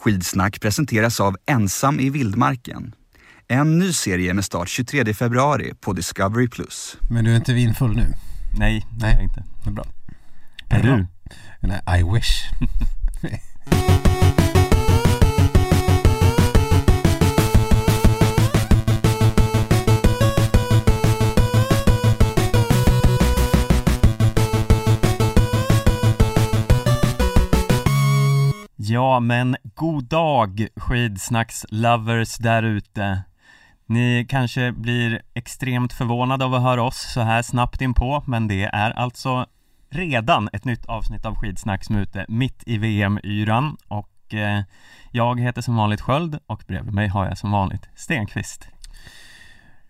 Skidsnack presenteras av Ensam i vildmarken. En ny serie med start 23 februari på Discovery+. Men du är inte vinfull nu? Nej, Nej. är jag inte. Det är bra. Är du? Nej, I wish. Ja, men god dag skidsnacks-lovers där ute. Ni kanske blir extremt förvånade av att höra oss så här snabbt inpå, men det är alltså redan ett nytt avsnitt av Skidsnack som är ute mitt i VM-yran och eh, jag heter som vanligt Sköld och bredvid mig har jag som vanligt Stenqvist.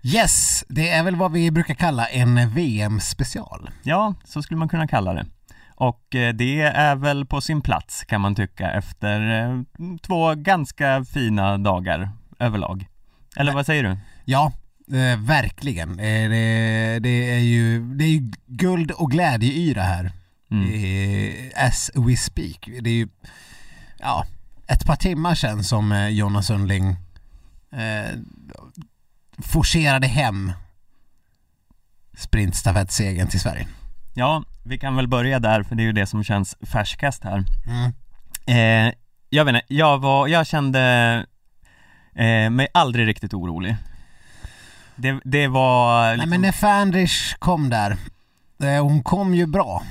Yes, det är väl vad vi brukar kalla en VM-special. Ja, så skulle man kunna kalla det. Och eh, det är väl på sin plats kan man tycka efter eh, två ganska fina dagar överlag. Eller vad säger du? Ja, eh, verkligen. Eh, det, det, är ju, det är ju guld och glädjeyra här. Mm. Eh, as we speak. Det är ju, ja, ett par timmar sedan som eh, Jonas Sundling eh, forcerade hem sprintstafettsegern till Sverige. Ja, vi kan väl börja där för det är ju det som känns färskast här. Mm. Eh, jag vet inte, jag var, jag kände eh, mig aldrig riktigt orolig. Det, det var Nej liksom, men när Fandrich kom där, eh, hon kom ju bra.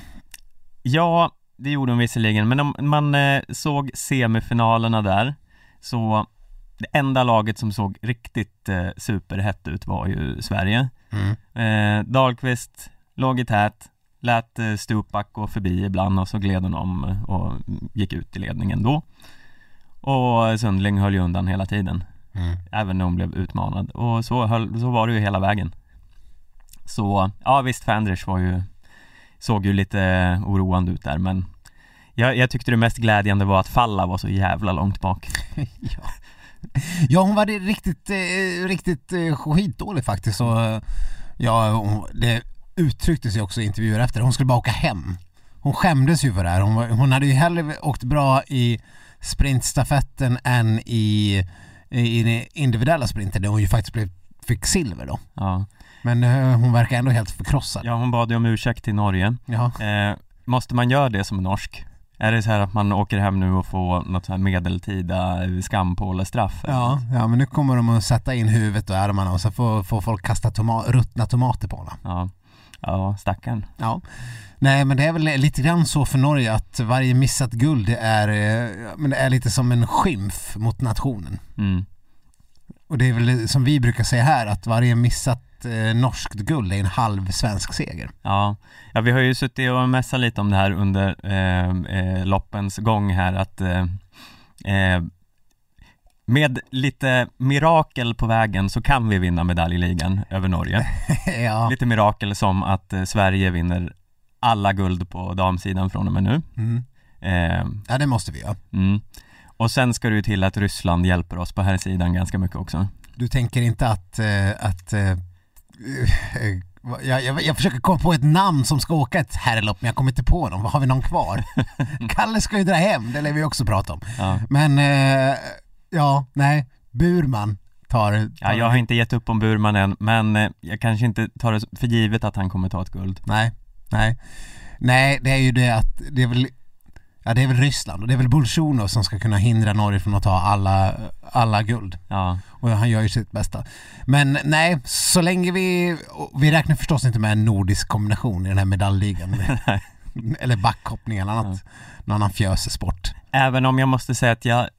Ja, det gjorde hon visserligen, men om man eh, såg semifinalerna där så det enda laget som såg riktigt eh, superhett ut var ju Sverige. Mm. Eh, Dahlqvist låg i tät, lät eh, Stupak gå förbi ibland och så gled hon om eh, och gick ut i ledningen då. Och Sundling höll ju undan hela tiden, Mm. även när hon blev utmanad. Och så, höll, så var det ju hela vägen. Så, ja visst, Fandrich var ju, såg ju lite oroande ut där men jag, jag tyckte det mest glädjande var att Falla var så jävla långt bak. ja. ja, hon var riktigt, eh, riktigt eh, skitdålig faktiskt och eh, ja, det uttrycktes ju också i intervjuer efter. Hon skulle bara åka hem. Hon skämdes ju för det här. Hon, var, hon hade ju hellre åkt bra i sprintstafetten än i, i den individuella sprinten där hon ju faktiskt blev, fick silver då. Ja. Men eh, hon verkar ändå helt förkrossad. ja, hon bad ju om ursäkt till Norge. Eh, måste man göra det som norsk? Är det så här att man åker hem nu och får något så här medeltida skampålestraff? Ja, ja, men nu kommer de att sätta in huvudet och ärmarna och så får, får folk kasta toma- ruttna tomater på honom. Ja, ja stackarn. Ja. Nej men det är väl lite grann så för Norge att varje missat guld är, eh, men är lite som en skymf mot nationen. Mm. Och det är väl som vi brukar säga här att varje missat eh, norskt guld är en halv svensk seger. Ja. ja, vi har ju suttit och mässat lite om det här under eh, eh, loppens gång här att eh, med lite mirakel på vägen så kan vi vinna medaljligan över Norge. ja. Lite mirakel som att eh, Sverige vinner alla guld på damsidan från och med nu. Mm. Eh, ja, det måste vi göra. mm. Och sen ska det ju till att Ryssland hjälper oss på här sidan ganska mycket också. Du tänker inte att, eh, att eh, eh, jag, jag, jag försöker komma på ett namn som ska åka ett herrlopp men jag kommer inte på någon. Har vi någon kvar? Kalle ska ju dra hem, det lär vi också prata om. Ja. Men eh, ja, nej, Burman tar... tar Ja, jag har inte gett upp om Burman än, men eh, jag kanske inte tar det för givet att han kommer ta ett guld. Nej, nej. Nej, det är ju det att det är väl Ja det är väl Ryssland och det är väl Bolsjunov som ska kunna hindra Norge från att ta alla, alla guld. Ja, Och han gör ju sitt bästa. Men nej, så länge vi, vi räknar förstås inte med en nordisk kombination i den här medaljligan. Eller backhoppning eller annat, någon annan fjösesport. även om jag måste säga att jag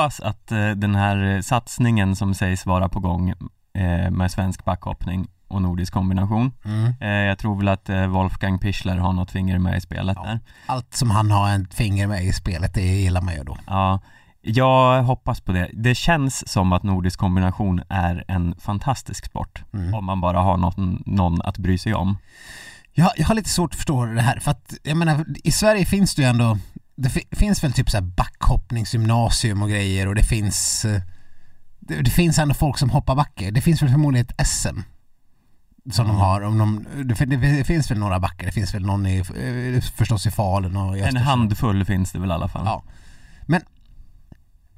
hoppas att eh, den här eh, satsningen som sägs vara på gång eh, med svensk backhoppning och nordisk kombination. Mm. Jag tror väl att Wolfgang Pichler har något finger med i spelet Ja. där. Allt som han har ett finger med i spelet, det gillar man ju då. Ja, jag hoppas på det. Det känns som att nordisk kombination är en fantastisk sport. Mm. Om man bara har någon, någon att bry sig om. Jag, jag har lite svårt att förstå det här för att jag menar i Sverige finns det ju ändå Det fi- finns väl typ så här backhoppningsgymnasium och grejer och det finns eh, det, det finns ändå folk som hoppar backe. Det finns väl förmodligen ett SM som de Ja. har. Om de, det, det finns väl några backar. Det finns väl någon i, eh, förstås i Falun och i En handfull finns det väl i alla fall. Ja. Men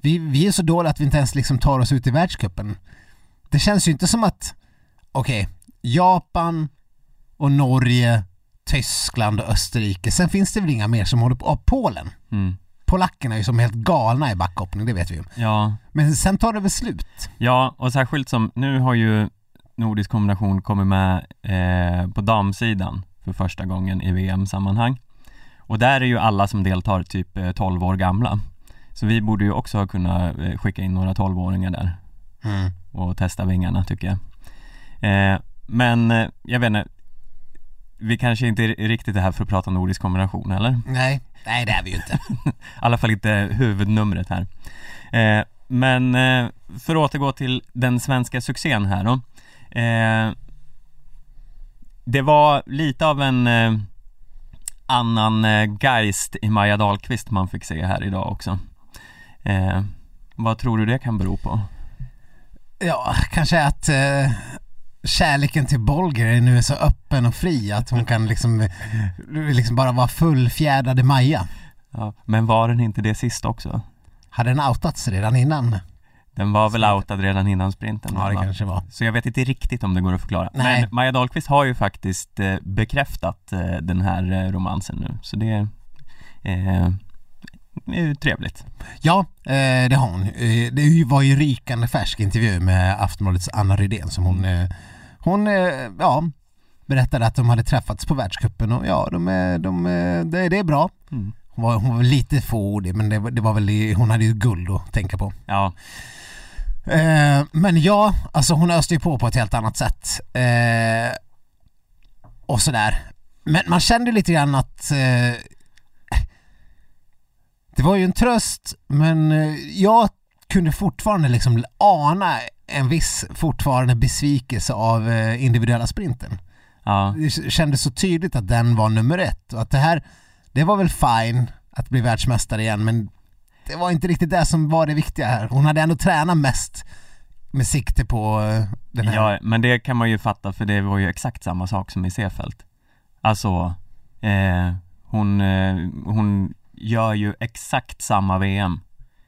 Vi, vi är så dåliga att vi inte ens liksom tar oss ut i världscupen. Det känns ju inte som att, okej, Japan och Norge, Tyskland och Österrike. Sen finns det väl inga mer som håller på, och Polen. Mm. Polackerna är ju som helt galna i backhoppning, det vet vi ju. Ja, Men sen tar det väl slut? ja och särskilt som, nu har ju Nordisk kombination kommit med eh, på damsidan för första gången i VM-sammanhang. Och där är ju alla som deltar typ eh, 12 år gamla. Så vi borde ju också kunna eh, skicka in några 12-åringar där och testa vingarna tycker jag. Eh, men eh, jag vet inte, vi kanske inte är riktigt är här för att prata nordisk kombination eller? Nej, nej det är vi ju inte. I alla fall inte huvudnumret här. Eh, men eh, för att återgå till den svenska succén här då. Eh, det var lite av en eh, annan eh, geist i Maja Dahlqvist man fick se här idag också. Eh, vad tror du det kan bero på? Ja, kanske att kärleken till Bolger nu är så öppen och fri att hon kan liksom, liksom bara vara fullfjädrad i Maja. Ja, men var den inte det sist också? Hade den outats redan innan? Den var väl outad redan innan sprinten? Ja, det va? kanske var. Så jag vet inte riktigt om det går att förklara. Nej. Men Maja Dahlqvist har ju faktiskt eh, bekräftat eh, den här eh, romansen nu, så det eh, är ju trevligt. Ja, det har hon. Det var ju rykande färsk intervju med Aftonbladets Anna Rydén som hon, hon eh, ja, berättade att de hade träffats på världscupen och ja, de, är- de, är- det, det är bra. Mm. Hon var, hon var lite fåordig men det, det var väl, hon hade ju guld att tänka på. Ja, Eh, men ja, alltså hon öste ju på på ett helt annat sätt. Eh, och sådär. Men man kände lite grann att eh, det var ju en tröst men eh, jag kunde fortfarande liksom ana en viss fortfarande besvikelse av eh, individuella sprinten. ja, Det kändes så tydligt att den var nummer ett och att det här, det var väl fine att bli världsmästare igen men det var inte riktigt det som var det viktiga här. Hon hade ändå tränat mest med sikte på eh, den här. ja, men det kan man ju fatta för det var ju exakt samma sak som i Seefeld. Alltså, eh, hon, eh, hon gör ju exakt samma VM.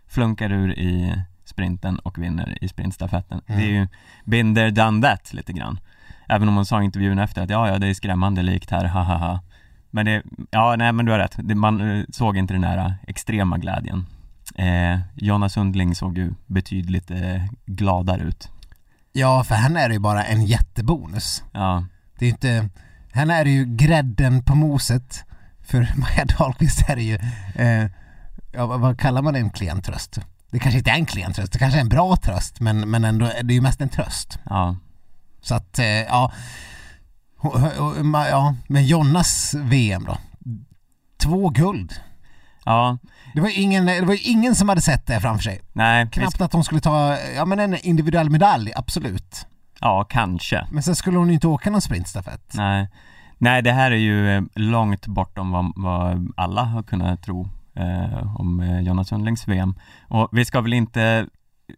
Flunkar ur i sprinten och vinner i sprintstafetten. Mm. Det är ju been there, done that lite grann. Även om hon sa i intervjun efter att ja, ja, det är skrämmande likt här, ha ha ha. Men det, ja, nej men du har rätt. Det, man eh, såg inte den här eh, extrema glädjen. Eh, Jonna Sundling såg ju betydligt eh, gladare ut. Ja, för henne är det ju bara en jättebonus. Ja, Det är ju inte, henne är det ju grädden på moset. För Maja Dahlqvist är det ju, eh, ja, vad, vad kallar man det, en klen tröst? Det kanske inte är en klen tröst, det kanske är en bra tröst men, men ändå, det är ju mest en tröst. ja, Så att, eh, ja, ja, men Jonnas VM då? Två guld. ja, Det var, ju ingen, det var ingen som hade sett det framför sig. nej, Knappt att hon skulle ta, ja men en individuell medalj, absolut. ja, kanske. Men sen skulle hon ju inte åka någon sprintstafett. Nej, nej det här är ju eh, långt bortom vad, vad alla har kunnat tro eh, om eh, Jonna Sundlings VM. Och vi ska väl inte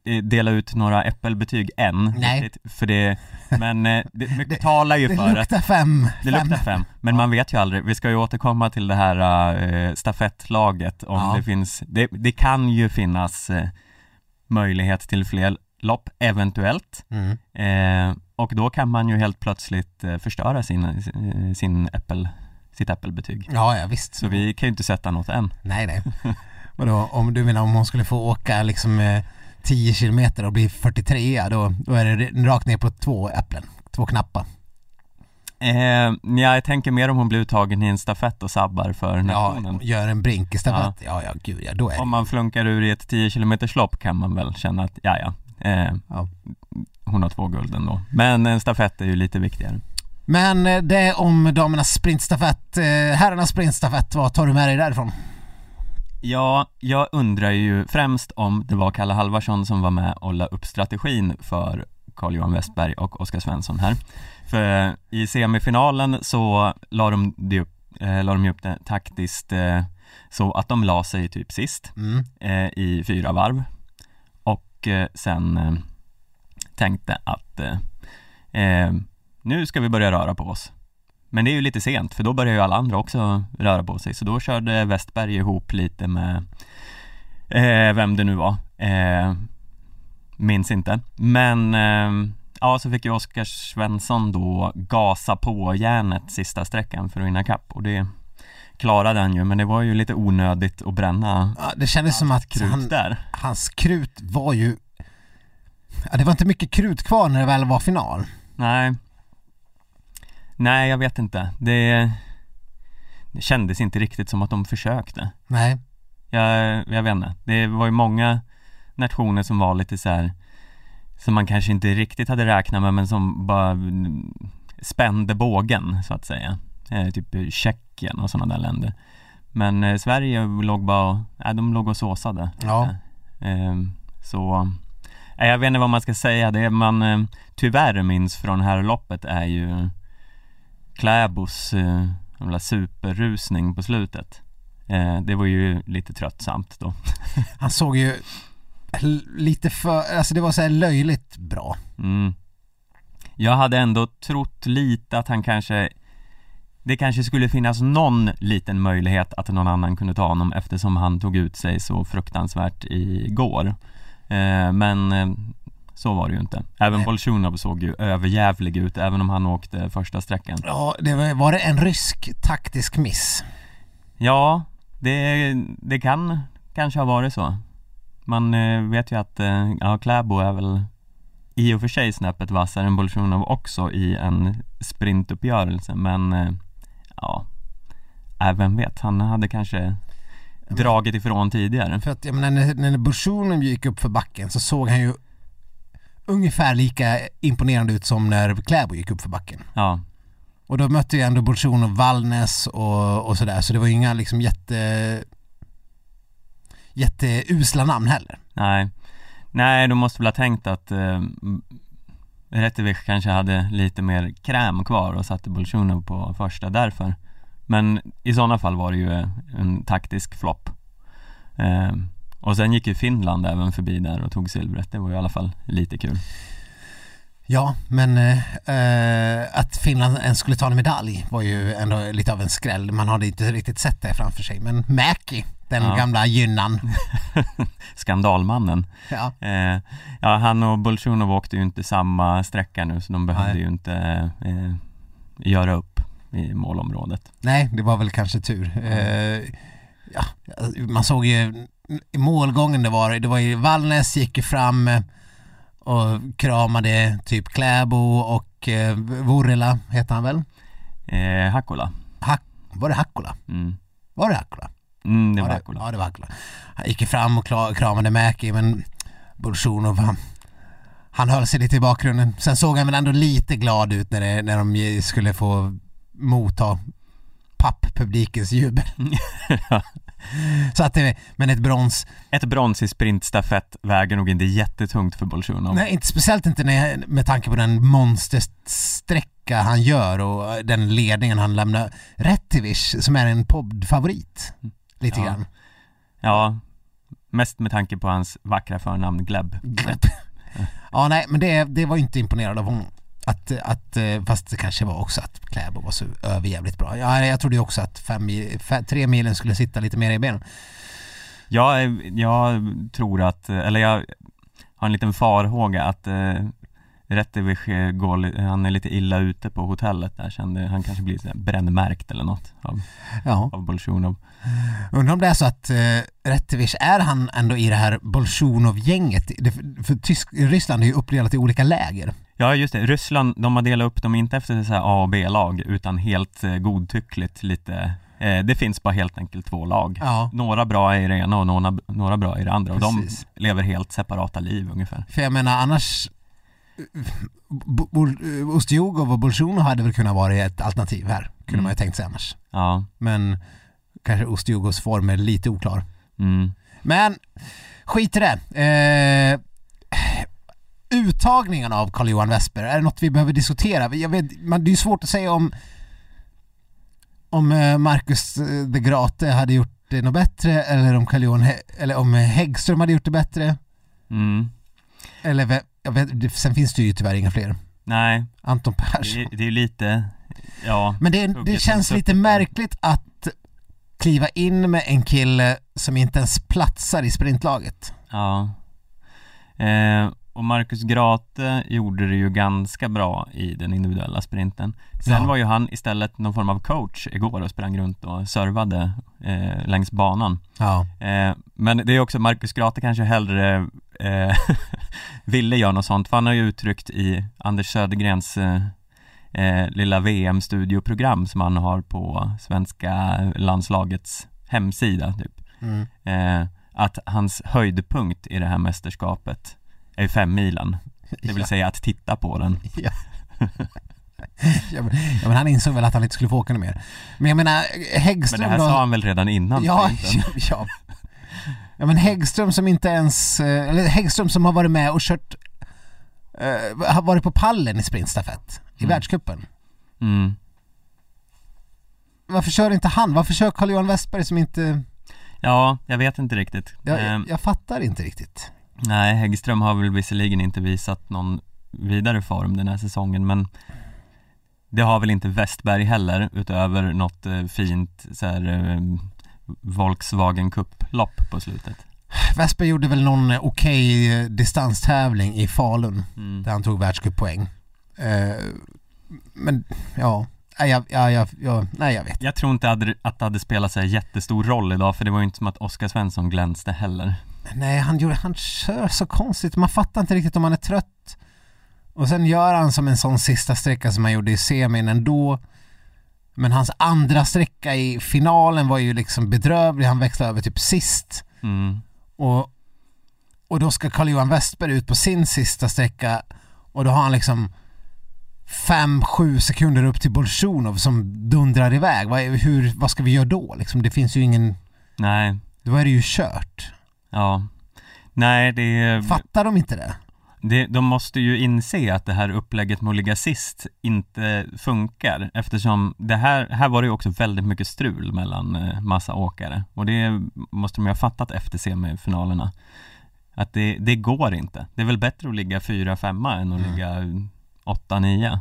eh, dela ut några äppelbetyg än, Nej. riktigt, för det, men eh, det, mycket talar ju Det för att luktar fem. det luktar fem, men man vet ju aldrig. Vi ska ju återkomma till det här eh, stafettlaget om Ja. det finns, det, det kan ju finnas eh, möjlighet till fler lopp, eventuellt. Mm. Eh, och då kan man ju helt plötsligt förstöra sin, sin äppel, sitt äppelbetyg. Ja, ja visst. Så vi kan ju inte sätta något än. Nej, nej. Vadå, om du menar om hon skulle få åka liksom eh, 10 kilometer och bli 43 då, då är det rakt ner på två äpplen, två knappar. Eh, ja, jag tänker mer om hon blir uttagen i en stafett och sabbar för Ja, nationen. gör en brink istället. Ja, ja, gud ja, då är. Om man flunkar ur i ett 10 km lopp kan man väl känna att, ja ja, eh, Ja. hon har två guld ändå. Men en stafett är ju lite viktigare. Men eh, det om damernas sprintstafett, eh, herrarnas sprintstafett, vad tar du med dig därifrån? Ja, jag undrar ju främst om det var Kalle Halvarsson som var med och la upp strategin för Carl-Johan Westberg och Oskar Svensson här. För i semifinalen så la de, det upp, eh, la de upp det taktiskt eh, så att de la sig typ sist Mm. eh, i fyra varv och eh, sen eh, tänkte att eh, eh, nu ska vi börja röra på oss. Men det är ju lite sent för då börjar ju alla andra också röra på sig så då körde Westberg ihop lite med eh, vem det nu var. Eh, minns inte. Men eh, ja, så fick ju Oskar Svensson då gasa på järnet sista sträckan för att hinna kapp och det klarade han ju, men det var ju lite onödigt att bränna Ja, det kändes som att krut han, där. hans krut var ju ja, Det var inte mycket krut kvar när det väl var final Nej Nej, jag vet inte. Det, det kändes inte riktigt som att de försökte. Nej, Jag, jag vet inte. Det var ju många nationer som var lite så här som man kanske inte riktigt hade räknat med men som bara spände bågen så att säga. Eh, typ Tjeckien och sådana där länder. Men eh, Sverige låg bara, nej, de låg och såsade. Ja. Eh, så, nej, jag vet inte vad man ska säga. Det man eh, tyvärr minns från det här loppet är ju Kläbos eh, jävla superrusning på slutet. Eh, det var ju lite tröttsamt då. han såg ju lite för, alltså det var så här löjligt bra Mm. Jag hade ändå trott lite att han kanske Det kanske skulle finnas någon liten möjlighet att någon annan kunde ta honom eftersom han tog ut sig så fruktansvärt igår eh, Men eh, så var det ju inte. Även. Bolsjunov såg ju överjävlig ut även om han åkte första sträckan. Ja, det var, var det en rysk taktisk miss? Ja, det, det kan kanske ha varit så. Man eh, vet ju att eh, ja, Kläbo är väl i och för sig snäppet vassare än Bolsjunov också i en sprintuppgörelse men eh, ja, äh, vem vet, han hade kanske dragit ifrån tidigare. För att jag menar, när, när Burshonen gick upp för backen så såg han ju ungefär lika imponerande ut som när Kläbo gick upp för backen. Ja, Och då mötte ju ändå Burshonen Vallnäs och, och sådär så det var ju inga liksom jätte jätteusla namn heller. nej. Nej, de måste väl ha tänkt att eh, Rättevik kanske hade lite mer kräm kvar och satte Bolsjunov på första därför. Men i sådana fall var det ju en taktisk flopp. Eh, och sen gick ju Finland även förbi där och tog silvret. Det var ju i alla fall lite kul. Ja, men eh, att Finland ens skulle ta en medalj var ju ändå lite av en skräll. Man hade inte riktigt sett det framför sig. Men Mäki, den Ja. gamla gynnan. Skandalmannen. Ja. Eh, ja, han och Bolsjunov åkte ju inte samma sträcka nu så de behövde Nej. ju inte eh, göra upp i målområdet. Nej, det var väl kanske tur. Eh, ja, man såg ju i målgången det var, det var ju Vallnäs gick fram eh, och kramade typ Kläbo och eh, Vorela heter han väl? Eh, Hakkola. Hack, var det Hakkola? Mm. Var det Hakkola? Mm, det var det, Hakkola. ja, det var Hakkola. Han gick fram och kramade Mäki men Bolsjunov han, han höll sig lite i bakgrunden. Sen såg han väl ändå lite glad ut när, det, när de skulle få motta papppublikens jubel. Så att det, men ett brons, Ett brons i sprintstafett väger nog inte jättetungt för Bolsjunov. nej inte speciellt inte när, med tanke på den monstersträcka han gör och den ledningen han lämnar. Rättivish som är en poddfavorit. Lite Ja. grann. Ja, mest med tanke på hans vackra förnamn Gleb. Gläpp. Ja nej men det, det var inte imponerad av honom. Att, att, eh, fast det kanske var också att Kläbo var så överjävligt bra. Ja, jag trodde ju också att fem, mil- fe- tre milen skulle sitta lite mer i benen. Jag, är- jag tror att, eller jag har en liten farhåga att eh, Rättevich eh, går, han är lite illa ute på hotellet där kände han kanske blir brännmärkt eller något av, Ja. av Bolsjunov. Undrar om det är så att eh, Rättevish, är han ändå i det här Bolsjunov-gänget? För Tysk, Ryssland är ju uppdelat i olika läger. Ja just det, Ryssland, de har delat upp dem inte efter så A och B-lag utan helt eh, godtyckligt lite eh, Det finns bara helt enkelt två lag Ja. Några bra är i det ena och några, några bra i det andra och Precis. de lever helt separata liv ungefär För jag menar annars Bo- Ustjugov och Bolsjunov hade väl kunnat vara ett alternativ här. Kunde Mm. man ju tänkt sig annars. Ja, Men kanske Ustjugovs form är lite oklar. mm. Men skit i det. Eh, uttagningen av Carl-Johan Westberg, är det något vi behöver diskutera? Jag vet, man, det är ju svårt att säga om om eh, Marcus eh, de Grate hade gjort det något bättre eller om Carl-Johan eller om Häggström hade gjort det bättre. Mm. Eller jag vet, det, sen finns det ju tyvärr inga fler. Nej, Anton det, Persson. är- det är lite, ja Men det, det känns lite märkligt att kliva in med en kille som inte ens platsar i sprintlaget. Ja. Eh, och Marcus Grate gjorde det ju ganska bra i den individuella sprinten. Sen Ja. var ju han istället någon form av coach igår och sprang runt och servade eh, längs banan. Ja. Eh, men det är också, Marcus Grate kanske hellre eh, ville göra något sånt, för han har ju uttryckt i Anders Södergrens eh, eh, lilla VM-studioprogram som han har på svenska landslagets hemsida typ, Mm. eh, att hans höjdpunkt i det här mästerskapet är femmilen, det vill Ja. säga att titta på den. Ja. ja, men, ja men han insåg väl att han inte skulle få åka något mer. Men jag menar Men det Häggström här då? sa han väl redan innan ja, ja. ja men Häggström som inte ens, eh, eller Häggström som har varit med och kört, eh, har varit på pallen i sprintstafett i Mm. världscupen. Mm. Varför kör inte han? Varför kör Carl-Johan Westberg som inte, Ja, jag vet inte riktigt. jag, jag, jag fattar inte riktigt. Nej, Häggström har väl visserligen inte visat någon vidare form den här säsongen men det har väl inte Westberg heller utöver något eh, fint så här, eh, Volkswagen Cup-lopp på slutet. Westberg gjorde väl någon eh, okej eh, distanstävling i Falun Mm. där han tog världscuppoäng. Eh, men ja, nej jag, jag, jag, nej jag vet Jag tror inte att det- hade spelat så jättestor roll idag för det var ju inte som att Oskar Svensson glänste heller. Nej, han, gjorde, han kör så konstigt. Man fattar inte riktigt om han är trött. Och sen gör han som en sån sista sträcka som han gjorde i semin ändå. Men hans andra sträcka i finalen var ju liksom bedrövlig. Han växlade över typ sist. Mm. Och, och då ska Carl-Johan Westberg ut på sin sista sträcka och då har han liksom 5-7 sekunder upp till Bolsjunov som dundrar iväg. Vad, hur, vad ska vi göra då? Liksom, det finns ju ingen... Nej, Då är det ju kört. Ja. Nej, det, Fattar de inte det? det, de måste ju inse att det här upplägget med att ligga sist inte funkar eftersom det här, här var det ju också väldigt mycket strul mellan eh, massa åkare och det måste de ju ha fattat efter semifinalerna att det, det går inte. Det är väl bättre att ligga 4-5 än att Mm. ligga 8-9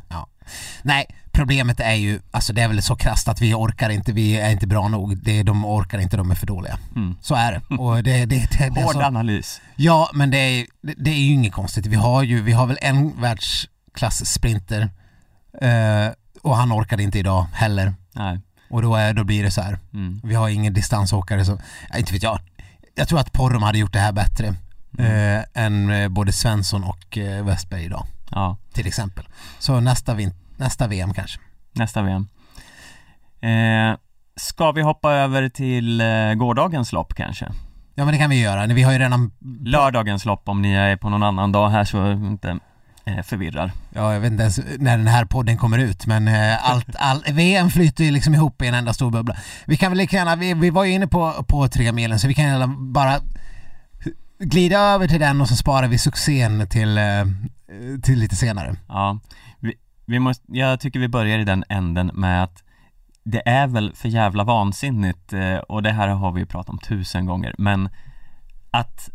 Nej, problemet är ju, alltså det är väl så krasst att vi orkar inte, vi är inte bra nog. Det, de orkar inte, de är för dåliga. mm. Så är det. Och det, det, det, det Hård så, analys Ja, men det är, det, är ju inget konstigt. Vi har ju, vi har väl en världsklass-sprinter eh, och han orkade inte idag heller. Nej, Och då, är, då blir det så här. mm. Vi har ingen distansåkare så, ja, inte vet jag. Jag tror att Porrom hade gjort det här bättre Mm. eh, än eh, både Svensson och eh, Westberg idag, ja, till exempel. Så nästa, vin- nästa VM kanske. nästa VM eh, Ska vi hoppa över till eh, gårdagens lopp kanske? Ja men det kan vi göra. Vi har ju redan Lördagens lopp om ni är på någon annan dag här så inte eh, förvirrar Ja, jag vet inte ens när den här podden kommer ut men eh, allt, all, VM flyter ju liksom ihop i en enda stor bubbla. Vi kan väl lika gärna, vi, vi var ju inne på, på tre milen så vi kan bara glida över till den och så sparar vi succén till, eh, till lite senare. Ja, vi, vi måste, jag tycker vi börjar i den änden med att det är väl för jävla vansinnigt eh, och det här har vi ju pratat om tusen gånger men att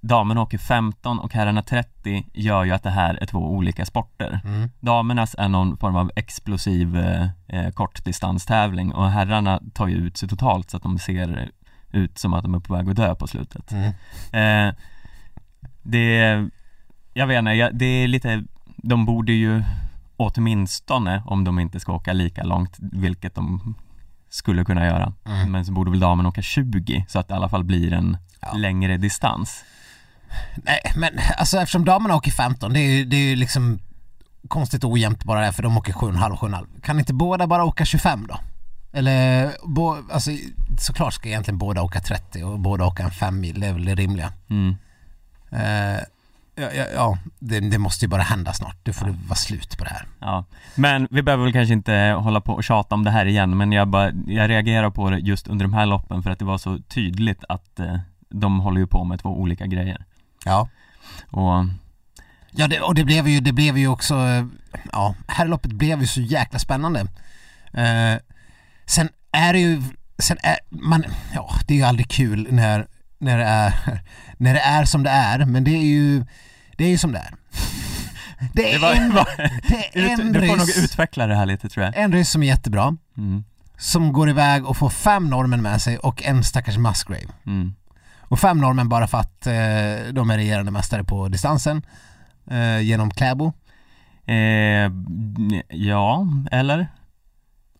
damerna åker 15 och herrarna 30 gör ju att det här är två olika sporter. Mm. Damernas är någon form av explosiv eh, eh, kortdistanstävling och herrarna tar ju ut sig totalt så att de ser ut som att de är på väg att dö på slutet. Mm. Eh, det, jag vet inte, det är lite, de borde ju åtminstone, om de inte ska åka lika långt, vilket de skulle kunna göra, Mm. men så borde väl damen åka 20 så att det i alla fall blir en Ja. längre distans. Nej men alltså eftersom damerna åker 15 det är ju, det är ju liksom konstigt ojämnt bara det för de åker 7,5 7,5. Kan inte båda bara åka 25 då? Eller, bo, alltså såklart ska egentligen båda åka 30 och båda åka en 5 mil, det är väl det rimliga. Mm. Eh, ja, ja, ja det, det måste ju bara hända snart. Det får det vara slut på det här. Ja, men vi behöver väl kanske inte hålla på och tjata om det här igen men jag bara, jag reagerar på det just under de här loppen för att det var så tydligt att eh, de håller ju på med två olika grejer. Ja. Och Ja, det, och det blev ju, det blev ju också, eh, ja, herrloppet blev ju så jäkla spännande. Eh, sen är det ju, sen är man, ja, det är ju aldrig kul när, när det är, när det är som det är, men det är ju, det är ju som det är. Det är det var, en, var det är en du får nog utveckla det här lite tror jag. en ryss som är jättebra, Mm. som går iväg och får fem normen med sig och en stackars Musgrave. Mm. Och fem normen bara för att eh, de är regerande mästare på distansen eh, genom Kläbo. Eh, ja, eller?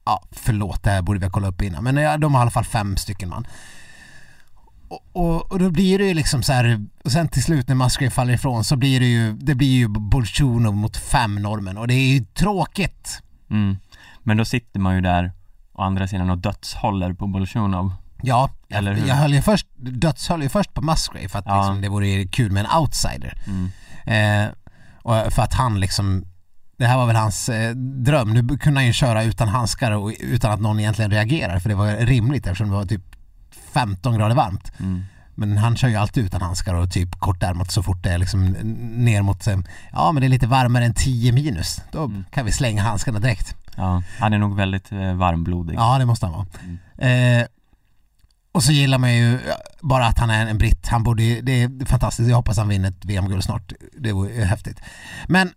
Ja, förlåt, det här borde vi ha kollat upp innan. Men ja, de har i alla fall fem stycken man. Och, och, och då blir det ju liksom så här, och sen till slut när Musgrave faller ifrån så blir det ju, det blir ju Bolsjunov mot fem normen och det är ju tråkigt. Mm. Men då sitter man ju där å andra sidan och dödshåller på Bolsjunov. Ja, Eller jag, hur? jag höll ju först, dödshöll ju först på Musgrave för att Ja. liksom, det vore kul med en outsider. Mm. Eh, och för att han liksom det här var väl hans eh, dröm. Nu kunde han ju köra utan handskar och utan att någon egentligen reagerar för det var rimligt eftersom det var typ 15 grader varmt. Mm. Men han kör ju alltid utan handskar och typ kortärmat så fort det är liksom ner mot, eh, ja men det är lite varmare än 10 minus. Då Mm. kan vi slänga handskarna direkt. Ja, han är nog väldigt eh, varmblodig. Ja det måste han vara. Mm. Eh, och så gillar man ju bara att han är en britt. Han borde, det är fantastiskt. Jag hoppas han vinner ett VM-guld snart. Det vore häftigt. Men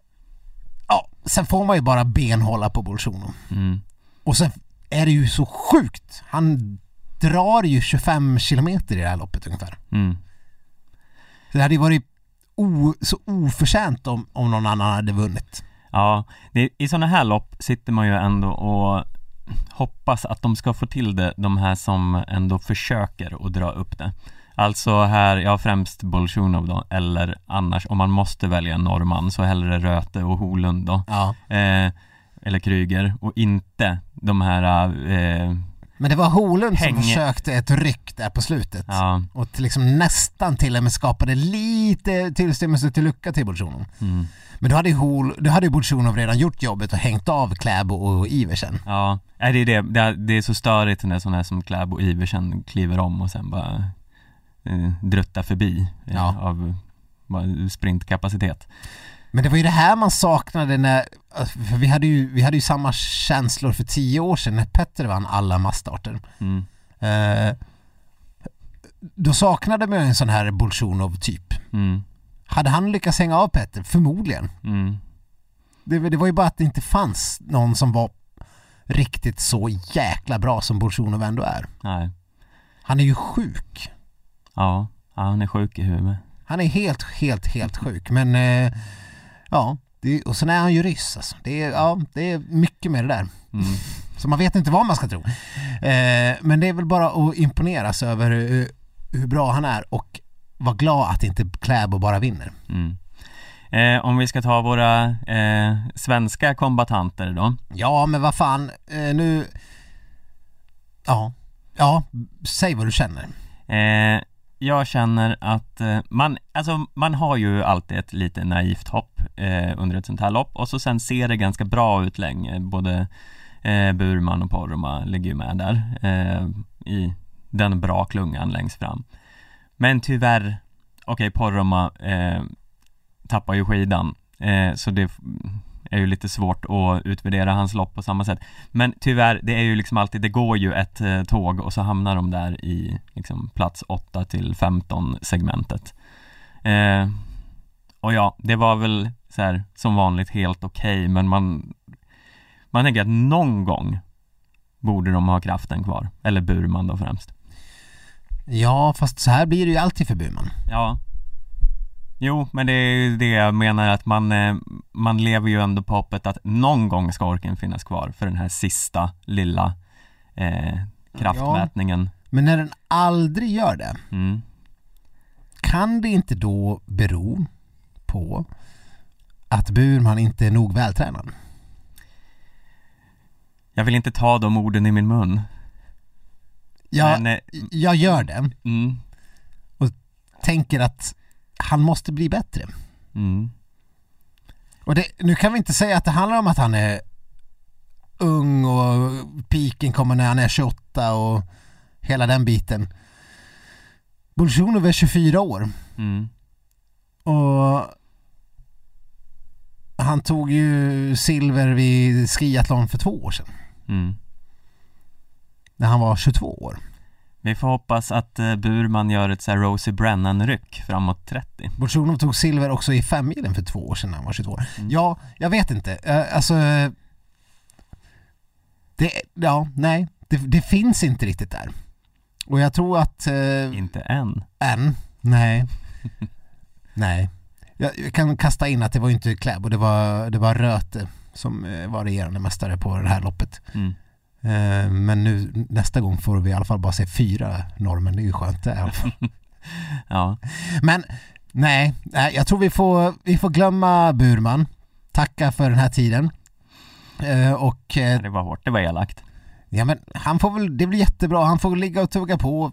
ja, sen får man ju bara benhålla på Bolsjunov. Mm. Och sen är det ju så sjukt. Han drar ju 25 kilometer i det här loppet ungefär. Mm. Så det hade ju varit o, så oförtjänt om, om någon annan hade vunnit. Ja, det, i sådana här lopp sitter man ju ändå och hoppas att de ska få till det, de här som ändå försöker att dra upp det. Alltså här, ja främst Bolsjunov då, eller annars om man måste välja en norrman så hellre Röte och Holund då. Ja. Eh, eller Kryger och inte de här, eh, Men det var Holund som Häng- försökte ett ryck där på slutet. ja, Och till liksom nästan till och med skapade lite tillstymmelse till lucka till Bolsjunov. mm, Men då hade ju, Hol, då hade ju Bolsjunov redan gjort jobbet och hängt av Kläbo och Iversen. ja, Nej, det är det, det är, det är så störigt när sådana som Kläb och Iversen kliver om och sen bara eh, druttar förbi eh, Ja. av bara sprintkapacitet. Men det var ju det här man saknade när, för vi hade ju, vi hade ju samma känslor för tio år sedan när Petter vann alla massstarter. Mm, Eh, då saknade man ju en sån här Bolsjunov typ. mm, Hade han lyckats hänga av Petter? Förmodligen. mm, Det, det var ju bara att det inte fanns någon som var riktigt så jäkla bra som Bolsjunov ändå är. nej, Han är ju sjuk. ja, ja, han är sjuk i huvudet. Han är helt, helt, helt sjuk. Men eh, ja, det, och sen är han ju ryss alltså. Det är, ja, det är mycket med det där. Mm, Så man vet inte vad man ska tro. Eh, men det är väl bara att imponeras över hur, hur bra han är och vara glad att inte Kläbo bara vinner. mm. Eh, om vi ska ta våra eh, svenska kombatanter då. Ja, men vad fan, eh, nu... Ja, ja, säg vad du känner. Jag känner att eh, man, alltså man har ju alltid ett lite naivt hopp eh, under ett sånt här lopp och så sen ser det ganska bra ut länge, både eh, Burman och Poromaa ligger ju med där eh, i den bra klungan längst fram. Men tyvärr, okej Poromaa eh, tappar ju skidan eh, så det är ju lite svårt att utvärdera hans lopp på samma sätt. Men tyvärr, det är ju liksom alltid, det går ju ett eh, tåg och så hamnar de där i liksom plats 8 till 15 segmentet. Eh, och ja, det var väl så här som vanligt helt okej, men man man tänker att någon gång borde de ha kraften kvar, eller Burman då främst. Ja, fast så här blir det ju alltid för Burman. Ja Jo, men det är ju det jag menar att man, eh, man lever ju ändå på hoppet att någon gång ska orken finnas kvar för den här sista lilla eh, kraftmätningen. Men när den aldrig gör det, Mm. kan det inte då bero på att Burman inte är nog vältränad? Jag vill inte ta de orden i min mun. Jag, Men, eh, jag gör det. mm, Tänker att han måste bli bättre. mm, Och det, nu kan vi inte säga att det handlar om att han är ung och piken kommer när han är 28 och hela den biten. Bolsjunov är 24 år mm, och han tog ju silver vid skiathlon för två år sedan. mm. När han var 22 år. Vi får hoppas att eh, Burman gör ett så här Rosie Brennan-ryck framåt 30. Bolsjunov tog silver också i femmilen för två år sedan när han var 22 år. Mm. Ja, jag vet inte. Eh, Alltså... Det, ja, nej. det, det finns inte riktigt där. Och jag tror att... Eh, Inte än. än, nej. nej. Jag, kan kasta in att det var inte Kläbo, det var, det var Röte som eh, var regerande mästare på det här loppet. Mm. Eh, men nu nästa gång får vi i alla fall bara se fyra norrmän, det är ju skönt det i alla fall. Ja, Men nej, jag tror vi får, vi får glömma Burman. Tacka för den här tiden. Eh, och eh, det var hårt, det var elakt. ja men han får väl, det blir jättebra, han får ligga och tugga på.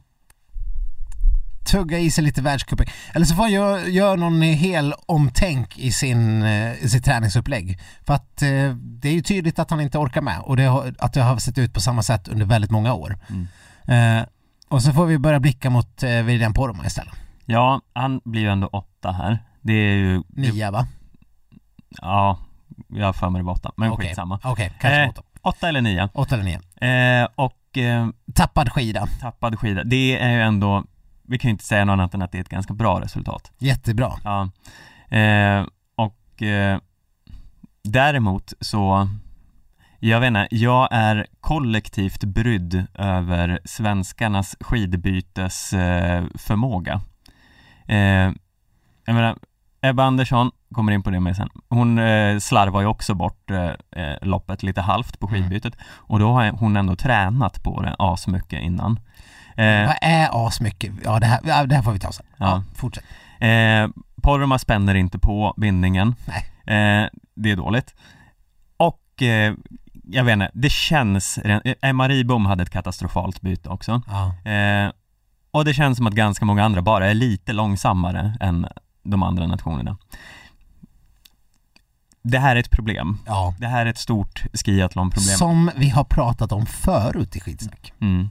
Tugga i sig lite världscupen. Eller så får han göra gör någon hel omtänk i sin, eh, i sitt träningsupplägg. För att eh, det är ju tydligt att han inte orkar med och det, har- att det har sett ut på samma sätt under väldigt många år. Mm. Eh, och så får vi börja blicka mot eh, William Poromaa istället. Ja, han blir ju ändå åtta här. Det är ju... Nia va? Ja, jag har för mig det var åtta, men Okej. skitsamma. Okej, kanske Eh, åtta. Åtta eller nio. Åtta eller nio. Eh, och eh, Tappad skida. tappad skida, det är ju ändå, vi kan ju inte säga något annat än att det är ett ganska bra resultat. Jättebra. Ja. Eh, och eh, däremot så, jag vet inte, jag är kollektivt brydd över svenskarnas skidbytes eh, förmåga. Eh, jag menar, Ebba Andersson, kommer in på det med sen, hon eh, slarvar ju också bort eh, eh, loppet lite halvt på Mm. skidbytet och då har hon ändå tränat på det asmycket innan. Eh, Vad är asmycket? Ja det här, det här får vi ta sen. Ja, Ja. fortsätt. Eh, Poromaa spänner inte på bindningen. Nej. Eh, det är dåligt. Och eh, jag vet inte, det känns, eh, Emma Ribom hade ett katastrofalt byte också. Ja. Eh, och det känns som att ganska många andra bara är lite långsammare än de andra nationerna. Det här är ett problem. ja. Det här är ett stort skiathlonproblem. Som vi har pratat om förut i skitsnack. Mm.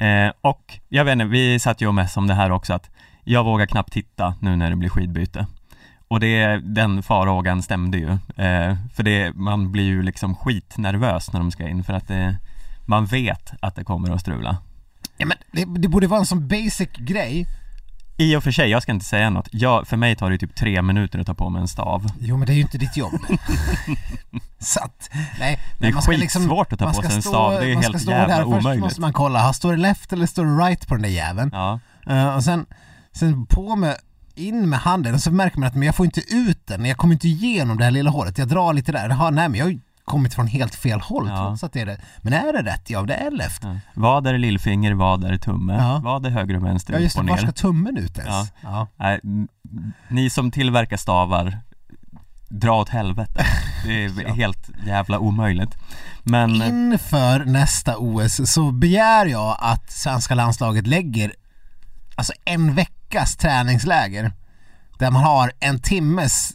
Eh, och jag vet inte, vi satt ju och mässade om det här också att jag vågar knappt titta nu när det blir skidbyte. Och det, den farhågan stämde ju. Eh, för det, man blir ju liksom skitnervös när de ska in för att det, man vet att det kommer att strula. Ja, men det, det borde vara en sån basic grej. I och för sig, jag ska inte säga något. Jag, för mig tar det typ tre minuter att ta på mig en stav. Jo men det är ju inte ditt jobb. Så att, nej. Det är man ska skitsvårt att ta på ska sig en stav, det är man ska helt stå jävla där. Först omöjligt. måste man kolla, står det left eller står det right på den där jäveln? Ja, Eh, och sen, sen på med, in med handen och så märker man att men jag får inte ut den, jag kommer inte igenom det här lilla hålet. Jag drar lite där, Jaha, nej men jag kommit från helt fel håll Ja. trots att det är det. Men är det rätt? Ja, det är left. ja. Vad är lillfinger, vad är tumme? Ja. Vad är höger och vänster, Ja just det, var ska tummen ut ens? Ja. Nej, ni som tillverkar stavar, dra åt helvete. Det är Ja. helt jävla omöjligt. Men, Inför nästa OS så begär jag att svenska landslaget lägger alltså en veckas träningsläger där man har en timmes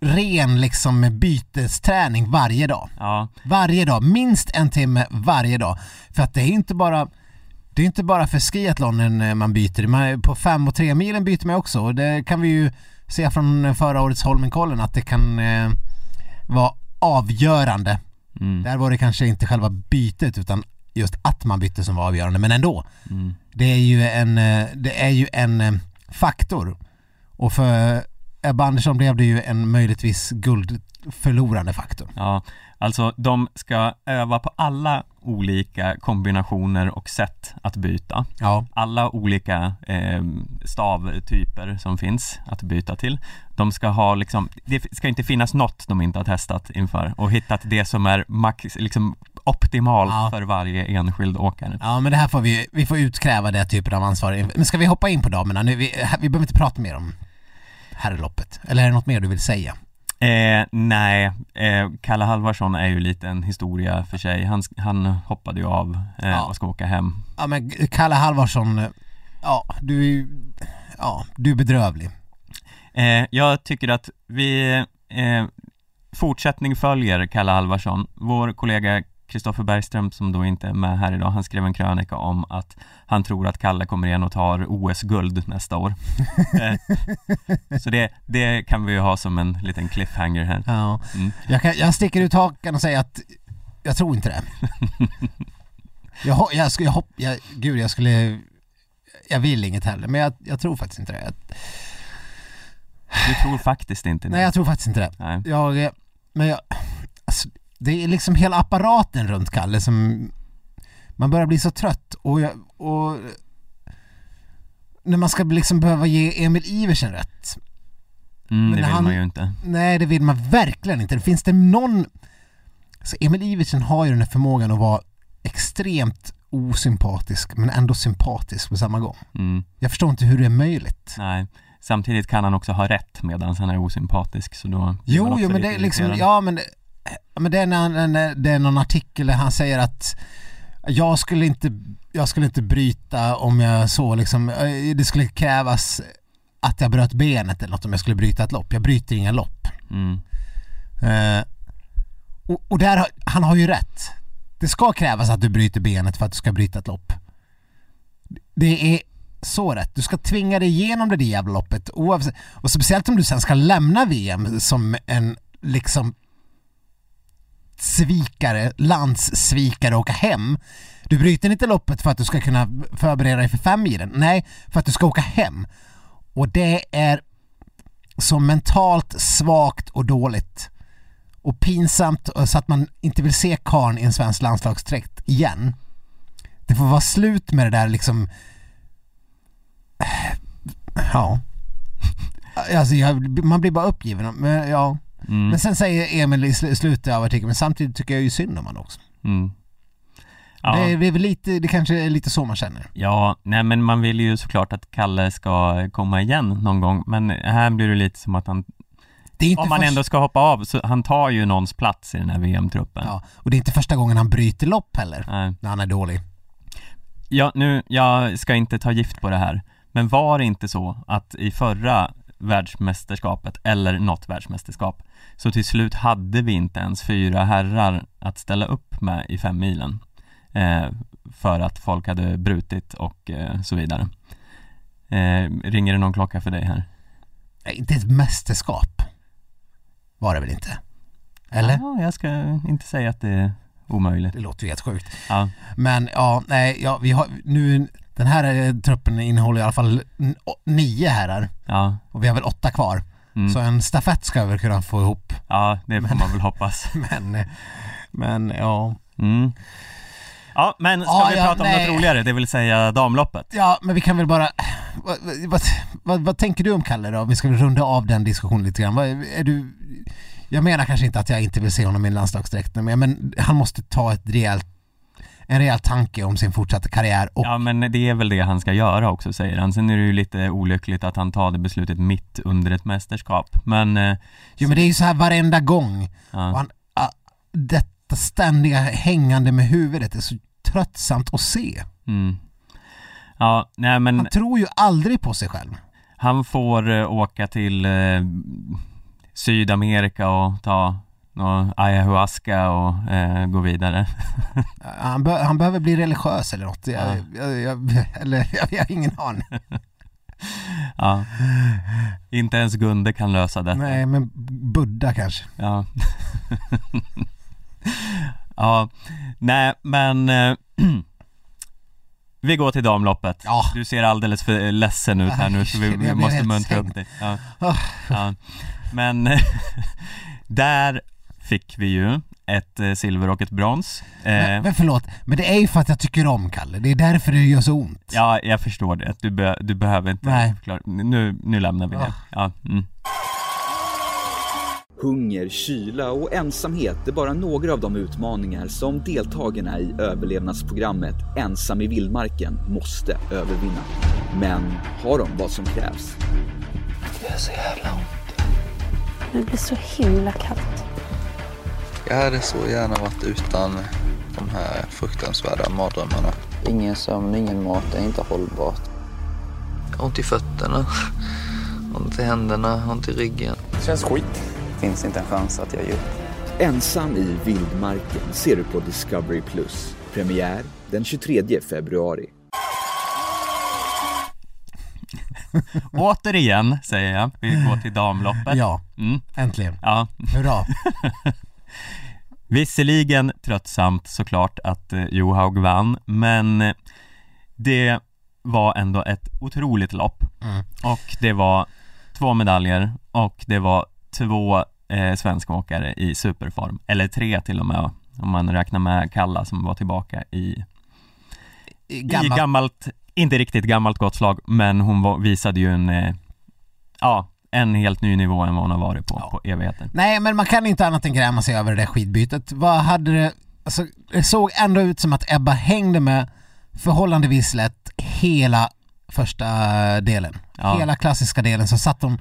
ren liksom bytesträning varje dag. ja, Varje dag, minst en timme varje dag. För att det är inte bara det är inte bara för skiathlonen eh, man byter, man, på fem och tre milen byter man också och det kan vi ju se från förra årets Holmenkollen att det kan eh, vara avgörande. mm, Där var det kanske inte själva bytet utan just att man bytte som var avgörande, men ändå. mm, Det är ju en, eh, det är ju en eh, faktor. Och för Ebba Andersson blev det ju en möjligtvis guldförlorande faktor. ja. Alltså de ska öva på alla olika kombinationer och sätt att byta. Ja, Alla olika eh, stavtyper som finns att byta till. De ska ha liksom, det ska inte finnas något de inte har testat inför och hittat det som är max, liksom optimalt Ja. för varje enskild åkare. ja men det här får vi, vi får utkräva det typen av ansvar. Men ska vi hoppa in på damerna nu? Vi, vi behöver inte prata mer om herrloppet. Eller är det något mer du vill säga? Eh, nej, eh, Kalle Halvarsson är ju lite en historia för sig. Han, han hoppade ju av eh, Ja. och ska åka hem. Ja men Kalle Halvarsson, ja du är ju, ja du är bedrövlig. Eh, jag tycker att vi, eh, fortsättning följer Kalle Halvarsson. Vår kollega Kristoffer Bergström som då inte är med här idag, han skrev en krönika om att han tror att Kalle kommer igen och tar OS-guld nästa år. eh, så det, det kan vi ju ha som en liten cliffhanger här. Ja. Mm. Jag, kan, jag sticker ut hakan och säger att jag tror inte det. Jag, jag, skulle, jag, hopp, jag, gud jag skulle, jag vill inget heller men jag, jag tror faktiskt inte det. Jag, Du tror faktiskt inte nej jag tror faktiskt inte det. Nej. Jag, men jag, alltså, det är liksom hela apparaten runt Kalle som Man börjar bli så trött och, jag, och när man ska liksom behöva ge Emil Iversen rätt. Mm, Men det vill han- man ju inte. Nej, det vill man verkligen inte. Finns det någon... Så Emil Iversen har ju den här förmågan att vara extremt osympatisk men ändå sympatisk på samma gång. Mm, Jag förstår inte hur det är möjligt. nej. Samtidigt kan han också ha rätt medan han är osympatisk så då Jo, jo men det är liksom, ja men, men det är, när, det är någon artikel där han säger att jag skulle inte, jag skulle inte bryta om jag så liksom, eh, det skulle krävas att jag bröt benet eller något om jag skulle bryta ett lopp. Jag bryter inga lopp. Mm, Eh, och, och där, han har ju rätt. Det ska krävas att du bryter benet för att du ska bryta ett lopp. Det är så rätt. Du ska tvinga dig igenom det där jävla loppet oavsett. Och speciellt om du sen ska lämna VM som en liksom svikare, landssvikare åka hem. Du bryter inte loppet för att du ska kunna förbereda dig för fem milen. Nej, för att du ska åka hem. Och det är så mentalt svagt och dåligt och pinsamt så att man inte vill se karn i en svensk landslagsträkt igen. Det får vara slut med det där liksom Ja Alltså jag, man blir bara uppgiven men, ja mm, men sen säger Emil i sl- slutet av artikeln men samtidigt tycker jag ju synd om honom också. mm. Ja. Det, är, det är väl lite, det kanske är lite så man känner. Ja, nej men man vill ju såklart att Kalle ska komma igen någon gång men här blir det lite som att han, Det är inte om man först- ändå ska hoppa av, så han tar ju någons plats i den här VM-truppen. Ja, och det är inte första gången han bryter lopp heller, Nej. när han är dålig. Ja, nu, jag ska inte ta gift på det här, men var det inte så att i förra världsmästerskapet, eller något världsmästerskap, så till slut hade vi inte ens fyra herrar att ställa upp med i fem milen eh, för att folk hade brutit och eh, så vidare. Eh, ringer det någon klocka för dig här? Inte ett mästerskap var det väl inte? Eller? Ja, jag ska inte säga att det är omöjligt. Det låter ju helt sjukt. Ja, Men ja, nej, ja, vi har nu, den här eh, truppen innehåller i alla fall nio herrar ja, och vi har väl åtta kvar. mm. Så en stafett ska vi kunna få ihop. ja det får man väl hoppas. Men, men ja. Mm. Ja, men ska Ja, vi ja, prata om nej. något roligare, det vill säga damloppet? Ja, men vi kan väl bara, vad, vad, vad, vad tänker du om Kalle då? Vi ska väl runda av den diskussionen lite grann. Är du, jag menar kanske inte att jag inte vill se honom i en landslagsdräkt, men, men han måste ta ett rejält, en rejäl tanke om sin fortsatta karriär och Ja, men det är väl det han ska göra också, säger han. Sen är det ju lite olyckligt att han tar det beslutet mitt under ett mästerskap. Men, eh, Jo men det är ju så här varenda gång. Ja, han, ah, detta ständiga hängande med huvudet är så tröttsamt att se. mm. Ja, nej men Han tror ju aldrig på sig själv. han får eh, åka till eh, Sydamerika och ta nå ayahuasca och eh, gå vidare. Han, be- han behöver bli religiös eller något. Jag, Ja. jag, jag, eller jag, jag har ingen aning. Ja. Inte ens Gunde kan lösa detta. Nej men Buddha kanske. Ja. ja, nej men eh, Vi går till damloppet. Ja. Du ser alldeles för ledsen ut här nu så vi, vi måste muntra upp dig. Ja. Ah. Ja. Men där fick vi ju ett eh, silver och ett brons. Eh, Men, men förlåt, men det är ju för att jag tycker om Kalle. Det är därför det gör så ont. Ja, jag förstår det. Du, be, du behöver inte Nej. förklara. Nu, nu lämnar vi det. Ah. Ja, mm. Hunger, kyla och ensamhet är bara några av de utmaningar som deltagarna i överlevnadsprogrammet Ensam i vildmarken måste övervinna. Men har de vad som krävs? Det blir så himla kallt. Jag hade så gärna varit utan de här fruktansvärda mardrömmarna. Ingen sömn, ingen mat är inte hållbart. Jag har ont i fötterna, ont i händerna, ont i ryggen. Känns skit. Finns inte en chans att jag upp. Ensam i vildmarken ser du på Discovery+. Premiär den 23 februari. Återigen säger jag, vi går till damloppet. Ja, Mm. äntligen. Ja, Hurra. Visserligen tröttsamt såklart att eh, Johaug vann, men eh, det var ändå ett otroligt lopp. Mm. Och det var två medaljer och det var två eh, svenskåkare i superform, eller tre till och med om man räknar med Kalla som var tillbaka i i I gammalt, gammalt, inte riktigt gammalt gott slag, men hon var, visade ju en, eh, ja, en helt ny nivå än vad hon har varit på, Ja. på evigheter. Nej men man kan inte annat än gräma sig över det där skidbytet. Vad hade det, alltså det såg ändå ut som att Ebba hängde med förhållandevis lätt hela första delen. Ja. Hela klassiska delen så satt hon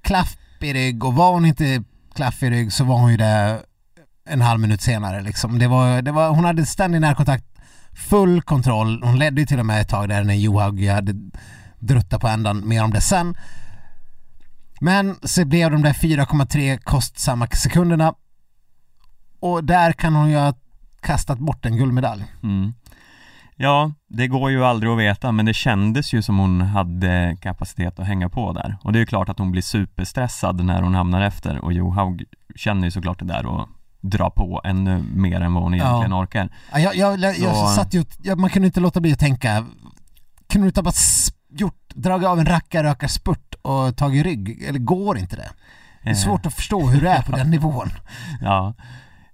klaff i rygg och var hon inte klaff i rygg så var hon ju där en halv minut senare liksom. Det var, det var, hon hade ständig närkontakt, full kontroll. Hon ledde ju till och med ett tag där när Johaug hade druttat på ändan, mer om det sen. Men så blev de där 4,3 kostsamma sekunderna och där kan hon ju ha kastat bort en guldmedalj. Mm. Ja, det går ju aldrig att veta, men det kändes ju som hon hade kapacitet att hänga på där. Och det är ju klart att hon blir superstressad när hon hamnar efter och Johaug känner ju såklart det där och dra på ännu mer än vad hon egentligen orkar. Ja, jag, jag, jag, jag satt ju, man kunde inte låta bli att tänka, kunde du inte bara gjort, dragit av en rackarrökarspurt och tagit rygg? Eller går inte det? Det är Eh, svårt att förstå hur det är på den nivån. Ja.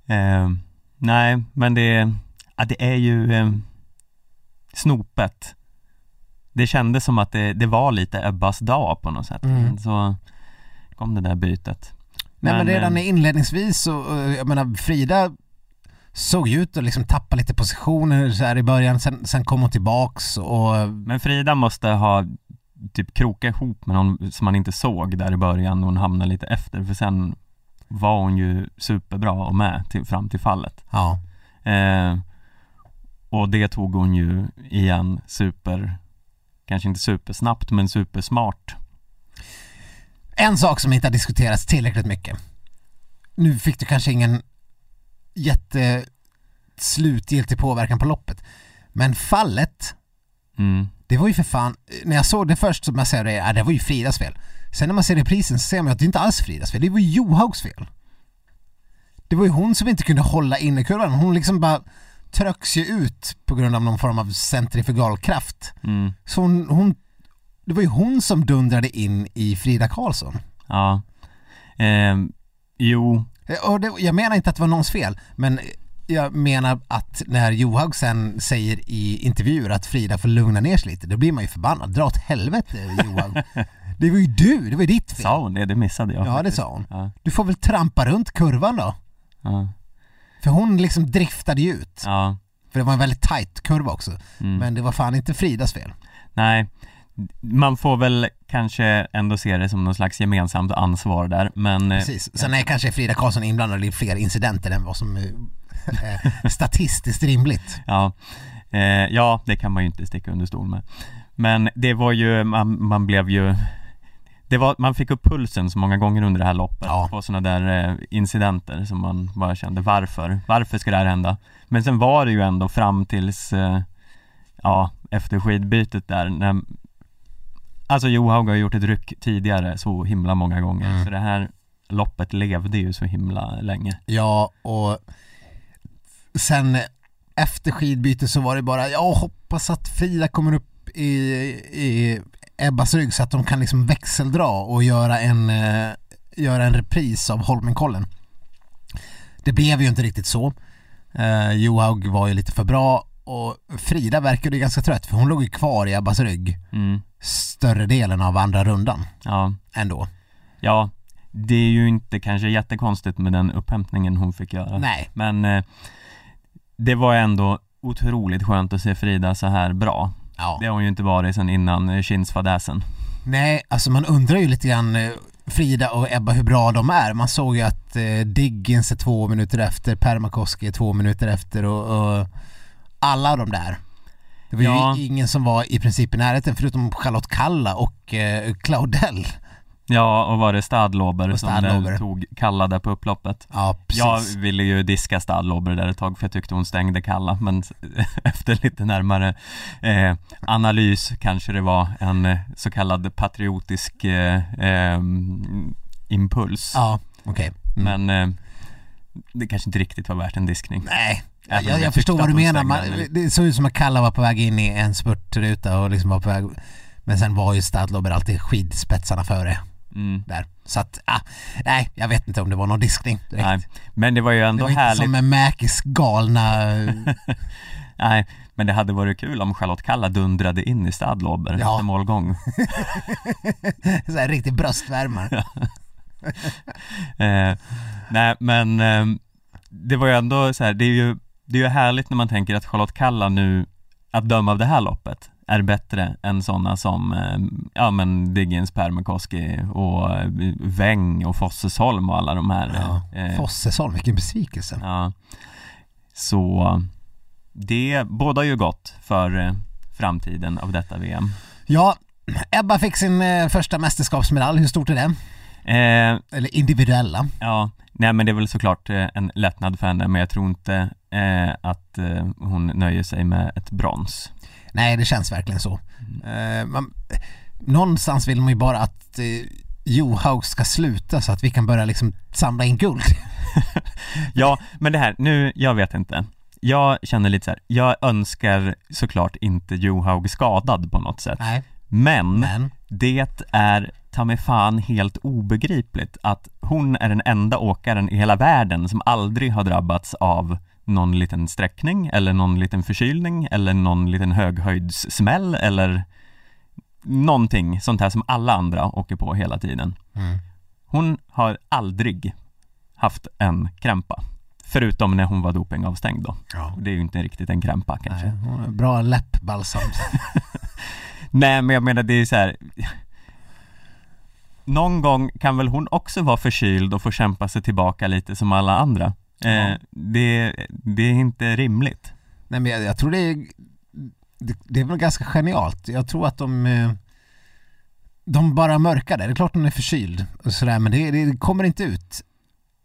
Eh, nej, men det, ja, det är ju eh, snopet. Det kändes som att det, det var lite Ebbas dag på något sätt. Mm. Så kom det där bytet. Nej men, Men, redan eh, inledningsvis så, eh, jag menar Frida såg ju ut att liksom tappa lite positioner så här i början, sen, sen kom hon tillbaks och Men Frida måste ha typ krokat ihop med någon som man inte såg där i början och hon hamnade lite efter för sen var hon ju superbra och med till, fram till fallet. ja. Eh, och det tog hon ju igen super, kanske inte supersnabbt men supersmart. En sak som inte har diskuterats tillräckligt mycket. Nu fick du kanske ingen jätte slutgiltig påverkan på loppet. Men fallet, Mm. det var ju för fan, när jag såg det först så man säger det, ja, det var ju Fridas fel. Sen när man ser reprisen så ser man att det inte alls Fridas fel, det var ju Johaugs fel. Det var ju hon som inte kunde hålla inne kurvan, hon liksom bara tröcks ju ut på grund av någon form av centrifugalkraft. Mm. Så hon, hon det var ju hon som dundrade in i Frida Karlsson. Ja. Eh, jo, Eh, jag menar inte att det var någons fel, men jag menar att när Johaug sen säger i intervjuer att Frida får lugna ner sig lite, då blir man ju förbannad. Dra åt helvete Johaug. Det var ju du, det var ju ditt fel. sa hon det? Det missade jag. Ja det faktiskt. sa hon. Ja, Du får väl trampa runt kurvan då? ja, För hon liksom driftade ju ut. ja. För det var en väldigt tight kurva också. Mm. Men det var fan inte Fridas fel. Nej, man får väl kanske ändå se det som någon slags gemensamt ansvar där, men eh, Precis. Sen är kanske Frida Karlsson inblandad i fler incidenter än vad som eh, är statistiskt rimligt. Ja, eh, ja det kan man ju inte sticka under stol med. Men det var ju, man, man blev ju det var, man fick upp pulsen så många gånger under det här loppet Ja. på sådana där eh, incidenter som man bara kände varför? Varför ska det här hända? Men sen var det ju ändå fram tills eh, ja, efter skidbytet där när Alltså Johaug har gjort ett ryck tidigare så himla många gånger Mm. så det här loppet levde ju så himla länge Ja, och sen efter skidbytet så var det bara, jag hoppas att Frida kommer upp i, i Ebbas rygg så att de kan liksom växeldra och göra en, eh, göra en repris av Holmenkollen. Det blev ju inte riktigt så. Eh, Johaug var ju lite för bra och Frida verkade ju ganska trött för hon låg ju kvar i Ebbas rygg mm. Större delen av andra rundan Ja, ändå. Ja, det är ju inte kanske jättekonstigt med den upphämtningen hon fick göra. Nej. Men eh, det var ändå otroligt skönt att se Frida så här bra. Ja. Det har hon ju inte varit sedan innan eh, kinsfadäsen. Nej, alltså man undrar ju lite grann eh, Frida och Ebba hur bra de är. Man såg ju att eh, Diggins är två minuter efter, Permakoski är två minuter efter och, och alla de där. Det var Ja. ju ingen som var i princip i närheten förutom Charlotte Kalla och eh, Claudel. Ja, och var det Stadlober Och som Stadlober. eh, tog Kalla där på upploppet? Ja, precis. Jag ville ju diska Stadlober där ett tag för jag tyckte hon stängde Kalla men efter lite närmare eh, analys kanske det var en eh, så kallad patriotisk eh, eh, impuls. Ja, okej. Mm. Men det kanske inte riktigt var värt en diskning. Nej, Om jag, jag förstår vad du menar. Man, det såg ut som att Kalla var på väg in i en spurtruta och liksom var på väg men sen var ju Stadlober alltid skidspetsarna före Mm. där. Så att, ah, nej, jag vet inte om det var någon diskning direkt. Nej, men det var ju Det ändå var inte härligt. som med Mäkis galna... Nej, Men det hade varit kul om Charlotte Kalla dundrade in i Stadlober Ja. efter målgång. Så här riktig bröstvärmare. Eh, nej men eh, det var ju ändå så här, det är ju, det är ju härligt när man tänker att Charlotte Kalla nu, att döma av det här loppet, är bättre än sådana som, eh, ja men Diggins, Pärmekoski och eh, Weng och Fossesholm och alla de här. Ja. eh, Fossesholm, vilken besvikelse. Ja. Så det båda ju gott för eh, framtiden av detta VM. Ja, Ebba fick sin eh, första mästerskapsmedalj, hur stort är det? Eh, Eller individuella? ja, nej men det är väl såklart eh, en lättnad för henne men jag tror inte eh, att eh, hon nöjer sig med ett brons. Nej, det känns verkligen så. Eh, man, någonstans vill man ju bara att eh, Johaug ska sluta så att vi kan börja liksom samla in guld. Ja, men det här, nu, jag vet inte. Jag känner lite så här, jag önskar såklart inte Johaug skadad på något sätt. Nej, Men men det är ta mig fan helt obegripligt att hon är den enda åkaren i hela världen som aldrig har drabbats av någon liten sträckning eller någon liten förkylning eller någon liten höghöjdssmäll eller någonting sånt här som alla andra åker på hela tiden. Mm. Hon har aldrig haft en krämpa. Förutom när hon var dopingavstängd då. ja. Det är ju inte riktigt en krämpa kanske. Nej, bra läppbalsam. Nej men jag menar det är så här. Någon gång kan väl hon också vara förkyld och få kämpa sig tillbaka lite som alla andra. Eh, Ja. det, det är inte rimligt. Nej men jag, jag tror det är, det, det är väl ganska genialt. Jag tror att de eh, de bara mörkar det. Det är klart hon är förkyld och sådär men det, det kommer inte ut.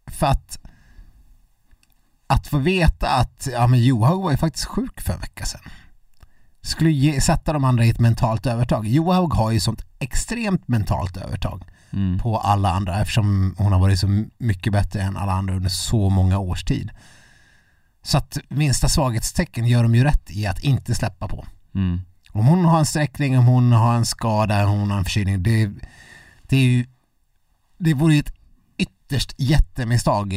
För att att få veta att ja men Johaug var ju faktiskt sjuk för en vecka sedan. Skulle ge, sätta de andra i ett mentalt övertag. Johaug har ju sånt extremt mentalt övertag Mm. på alla andra eftersom hon har varit så mycket bättre än alla andra under så många års tid. Så att minsta svaghetstecken gör de ju rätt i att inte släppa på. Mm. Om hon har en sträckning, om hon har en skada, om hon har en förkylning, det, det är ju det vore ju ett ytterst jättemisstag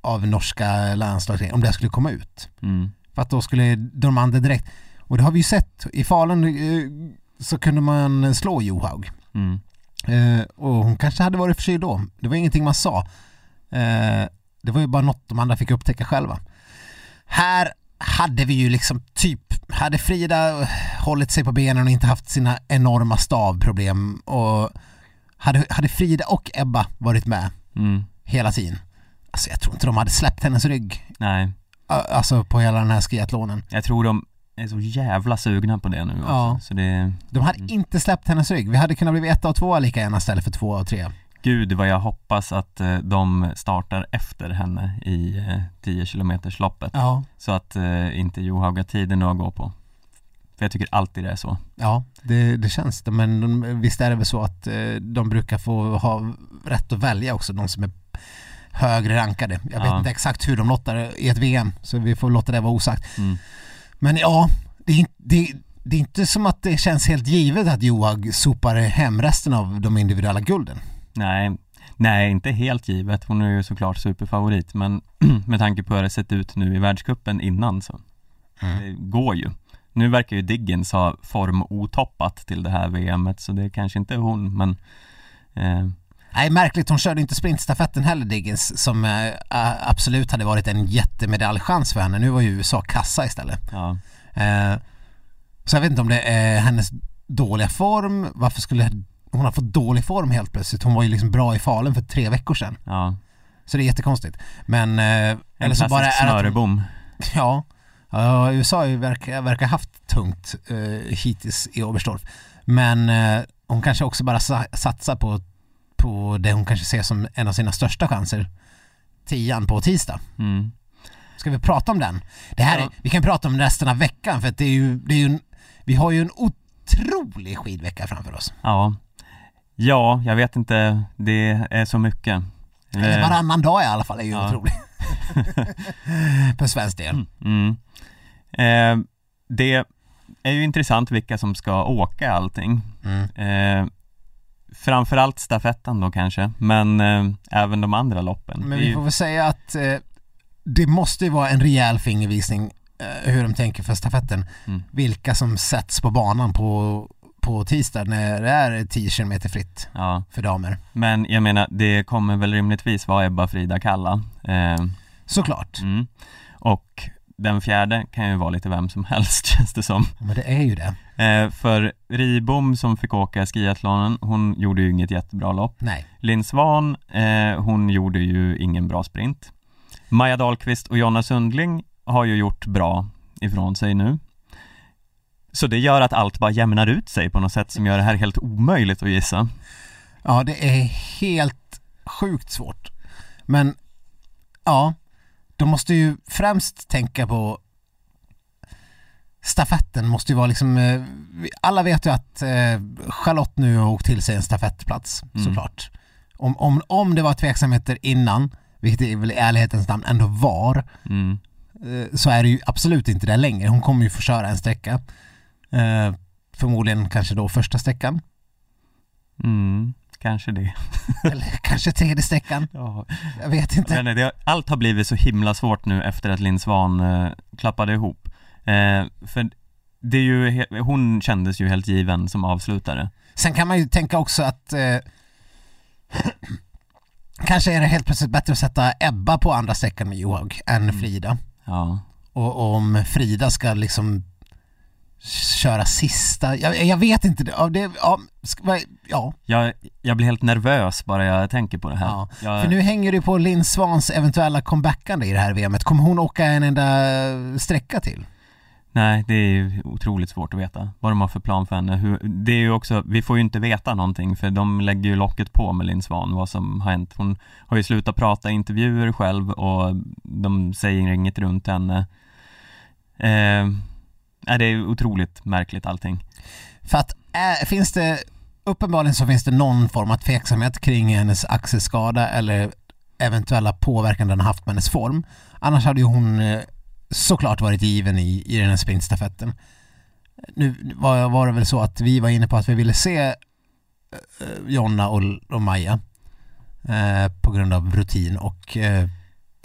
av norska landslaget om det skulle komma ut. Mm. För att då skulle de andra direkt, och det har vi ju sett, i Falun eh, så kunde man slå Johaug. Mm. Eh, och hon kanske hade varit förkyld då. Det var ingenting man sa. Eh, det var ju bara något de andra fick upptäcka själva. Här hade vi ju liksom typ, hade Frida hållit sig på benen och inte haft sina enorma stavproblem och hade, hade Frida och Ebba varit med Mm. hela tiden. Alltså jag tror inte de hade släppt hennes rygg. Nej, Alltså på hela den här skiathlonen. jag tror de är så jävla sugna på det nu också. Ja. Så det, De hade Mm. inte släppt hennes rygg. Vi hade kunnat bli ett och två lika gärna istället för två och tre. gud vad jag hoppas att eh, de startar efter henne i eh, 10 kilometers loppet Ja. Så att eh, inte Johaug har tiden att gå på. För jag tycker alltid det är så. Ja, det, det känns det. Men de, visst är det väl så att eh, de brukar få ha rätt att välja också, de som är högre rankade. Jag vet Ja. inte exakt hur de lottar i ett VM, så vi får låta det vara osagt. Mm. Men ja, det är, det, det är inte som att det känns helt givet att Johaug sopar hem resten av de individuella gulden. Nej, nej inte helt givet. Hon är ju såklart superfavorit men med tanke på hur det sett ut nu i världscupen innan så det går ju. Nu verkar ju Diggins ha formotoppat till det här VMet så det kanske inte är hon men eh, Nej, märkligt. Hon körde inte sprintstafetten heller, Diggins, som eh, absolut hade varit en jättemedaljchans för henne. Nu var ju USA kassa istället. ja, Eh, så jag vet inte om det är hennes dåliga form, varför skulle hon ha fått dålig form helt plötsligt? Hon var ju liksom bra i Falun för tre veckor sedan. ja. Så det är jättekonstigt. Men, eh, eller så bara är det att snörebom. Ja, ja USA verkar, verkar haft tungt eh, hittills i Oberstdorf. Men eh, hon kanske också bara sa, satsar på, på det hon kanske ser som en av sina största chanser. Tian på tisdag. Mm. Ska vi prata om den? Det här är, Ja. vi kan prata om resten av veckan för att det är ju, det är ju en, vi har ju en otrolig skidvecka framför oss. Ja. Ja, jag vet inte. Det är så mycket. Eller Eh, varannan dag i alla fall är ju Ja. otrolig. för svensk del. Mm. Eh, det är ju intressant vilka som ska åka allting. Mm. Eh, framförallt stafetten då kanske, men eh, även de andra loppen. Men vi får väl säga att eh, det måste ju vara en rejäl fingervisning eh, hur de tänker för stafetten. Mm. Vilka som sätts på banan på, på tisdag när det är 10 km fritt Ja, för damer. men jag menar det kommer väl rimligtvis vara Ebba, Frida, Kalla. Eh, Såklart. mm. Och den fjärde kan ju vara lite vem som helst känns det som. Men det är ju det. Eh, för Ribom som fick åka skiathlonen, hon gjorde ju inget jättebra lopp. Nej. Linn Svan, eh, hon gjorde ju ingen bra sprint. Maja Dahlqvist och Jonna Sundling har ju gjort bra ifrån sig nu. Så det gör att allt bara jämnar ut sig på något sätt som gör det här helt omöjligt att gissa. Ja, det är helt sjukt svårt. Men ja, de måste ju främst tänka på stafetten måste ju vara liksom, eh, alla vet ju att eh, Charlotte nu har åkt till sig en stafettplats Mm. såklart. Om, om, om det var tveksamheter innan, vilket det väl i ärlighetens namn ändå var, Mm. eh, så är det ju absolut inte det längre. Hon kommer ju få köra en sträcka. Förmodligen kanske då första sträckan, Mm, kanske det. eller kanske tredje sträckan. Ja. Jag vet inte. Men det, allt har blivit så himla svårt nu efter att Linn Svan eh, klappade ihop. Eh, för det är ju, hon kändes ju helt given som avslutare. Sen kan man ju tänka också att eh, kanske är det helt plötsligt bättre att sätta Ebba på andra sträckan med Johaug än Frida. Ja. Och, och om Frida ska liksom köra sista, jag, jag vet inte, ja, det, ja, ja, Jag, jag blir helt nervös bara jag tänker på det här. ja. Jag, För nu hänger det på Linn Svans eventuella comebackande i det här VMet. Kommer hon åka en enda sträcka till? Nej, det är otroligt svårt att veta vad de har för plan för henne. Hur, det är ju också, vi får ju inte veta någonting för de lägger ju locket på med Linn Svan, vad som har hänt. Hon har ju slutat prata intervjuer själv och de säger inget runt henne. Eh, nej, det är ju otroligt märkligt allting. För att äh, finns det, uppenbarligen så finns det någon form av tveksamhet kring hennes axelskada eller eventuella påverkan den haft på hennes form. Annars hade ju hon eh, såklart varit given i, i den här sprintstafetten. Nu var, var det väl så att vi var inne på att vi ville se eh, Jonna och, och Maja eh, på grund av rutin och eh,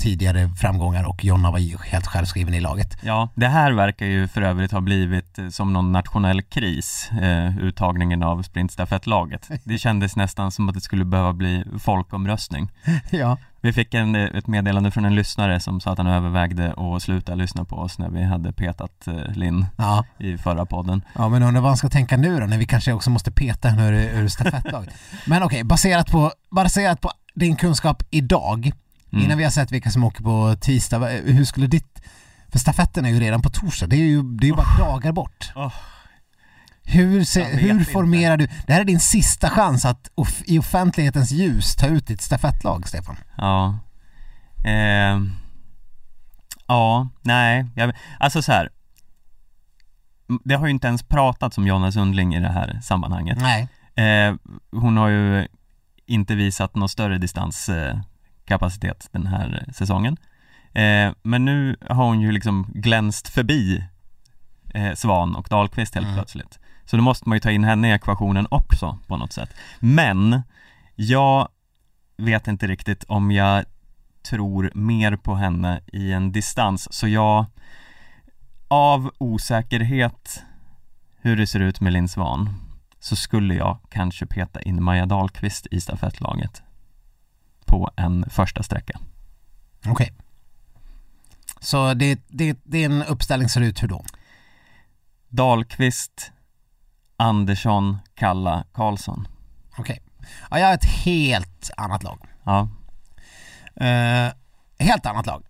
tidigare framgångar och Jonna var ju helt självskriven i laget. Ja, det här verkar ju för övrigt ha blivit eh, som någon nationell kris, eh, uttagningen av sprintstafettlaget. Det kändes nästan som att det skulle behöva bli folkomröstning. ja. Vi fick en, eh, ett meddelande från en lyssnare som sa att han övervägde att sluta lyssna på oss när vi hade petat eh, Linn Ja, i förra podden. Ja men undrar vad han ska tänka nu då när vi kanske också måste peta henne ur, ur stafettlaget. Men okej, baserat, på, baserat på din kunskap idag, Mm. innan vi har sett vilka som åker på tisdag, hur skulle ditt... För stafetten är ju redan på torsdag, det är ju, det är ju bara dagar bort. Oh. Hur, se, hur inte. formerar du... Det här är din sista chans att off, i offentlighetens ljus ta ut ditt stafettlag, Stefan. Ja. Eh, ja, nej, jag, alltså så här. Det har ju inte ens pratats om Jonna Sundling i det här sammanhanget. Nej. Eh, hon har ju inte visat någon större distanskapacitet eh, kapacitet den här säsongen. Eh, men nu har hon ju liksom glänst förbi eh, Svan och Dahlqvist helt Mm. plötsligt. Så då måste man ju ta in henne i ekvationen också på något sätt. Men jag vet inte riktigt om jag tror mer på henne i en distans, så jag av osäkerhet hur det ser ut med Linn Svan så skulle jag kanske peta in Maja Dahlqvist i stafettlaget på en första sträcka. Okej. Så det, det, det är en uppställning ser ut hur då? Dahlqvist, Andersson, Kalla, Karlsson. Okej. Ja, jag har ett helt annat lag. Ja, Eh, helt annat lag.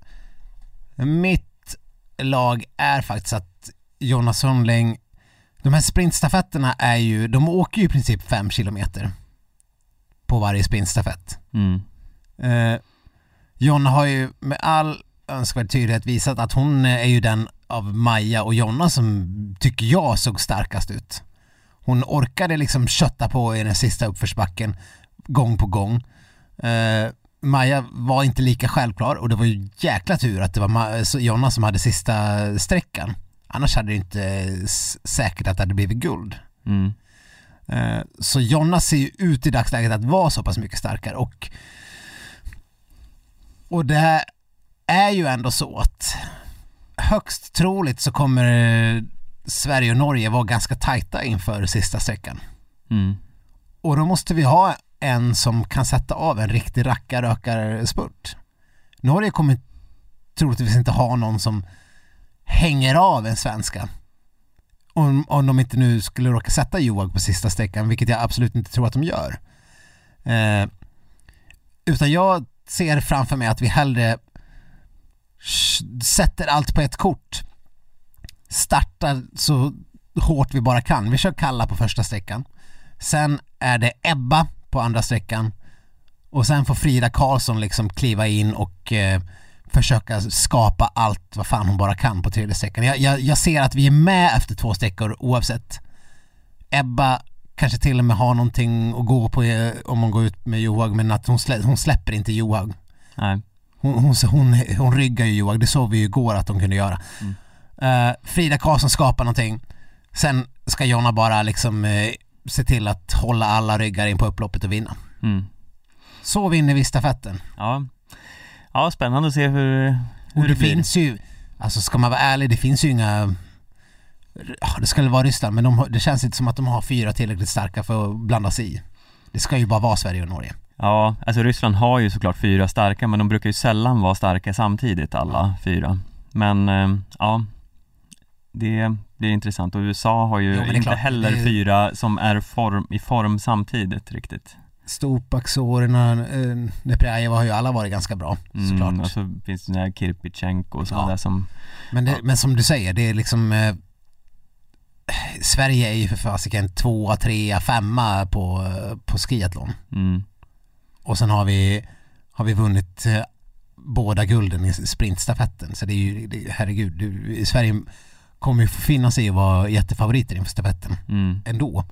Mitt lag är faktiskt att Jonas Sundling, de här sprintstafetterna är ju, de åker ju i princip fem kilometer på varje sprintstafett. mm, Eh, Jonna har ju med all önskvärd tydlighet visat att hon är ju den av Maja och Jonna som tycker jag såg starkast ut. Hon orkade liksom kötta på i den sista uppförsbacken gång på gång. Eh, Maja var inte lika självklar och det var ju jäkla tur att det var Ma- Jonna som hade sista sträckan. Annars hade det inte s- säkert att det hade blivit guld. mm, Eh, Så Jonna ser ju ut i dagsläget att vara så pass mycket starkare och och det är ju ändå så att högst troligt så kommer eh, Sverige och Norge vara ganska tajta inför sista sträckan. Mm. Och då måste vi ha en som kan sätta av en riktig rackarrökarspurt. Norge kommer troligtvis inte ha någon som hänger av en svenska. Om, om de inte nu skulle råka sätta Joag på sista sträckan, vilket jag absolut inte tror att de gör. Eh, utan jag ser framför mig att vi hellre sätter allt på ett kort. Startar så hårt vi bara kan. Vi kör Kalla på första sträckan. Sen är det Ebba på andra sträckan och sen får Frida Karlsson liksom kliva in och eh, försöka skapa allt vad fan hon bara kan på tredje sträckan. Jag, jag, jag ser att vi är med efter två sträckor oavsett. Ebba kanske till och med har någonting att gå på eh, om hon går ut med Johaug men att hon, slä, hon släpper inte Johaug. Nej. Hon, hon, hon, hon ryggar ju Johaug, det såg vi ju igår att de kunde göra. Eh, Frida Karlsson skapar någonting. Sen ska Jonna bara liksom eh, se till att hålla alla ryggar in på upploppet och vinna. Mm. Så vinner vi stafetten. Ja. ja, spännande att se hur, hur Och det, det blir. finns ju, alltså ska man vara ärlig, det finns ju inga det skulle vara Ryssland men de, det känns inte som att de har fyra tillräckligt starka för att blanda sig i. Det ska ju bara vara Sverige och Norge. Ja, alltså Ryssland har ju såklart fyra starka men de brukar ju sällan vara starka samtidigt alla fyra. Men eh, ja, det, är intressant och USA har ju Jo, inte klart, heller är- fyra som är form, i form samtidigt riktigt. Stupak, Sorina, eh, Neprjajeva har ju alla varit ganska bra såklart. Mm, och så finns det den här Kirpichenko och sådana Ja. där som, Men, det, Ja. men som du säger, det är liksom eh, Sverige är ju för fasiken tvåa, trea, femma på, på skiathlon. mm, Och sen har vi, har vi vunnit eh, båda gulden i sprintstafetten. Så det är ju, det, herregud, du, Sverige kommer ju få finna sig i att vara jättefavoriter inför stafetten mm, ändå.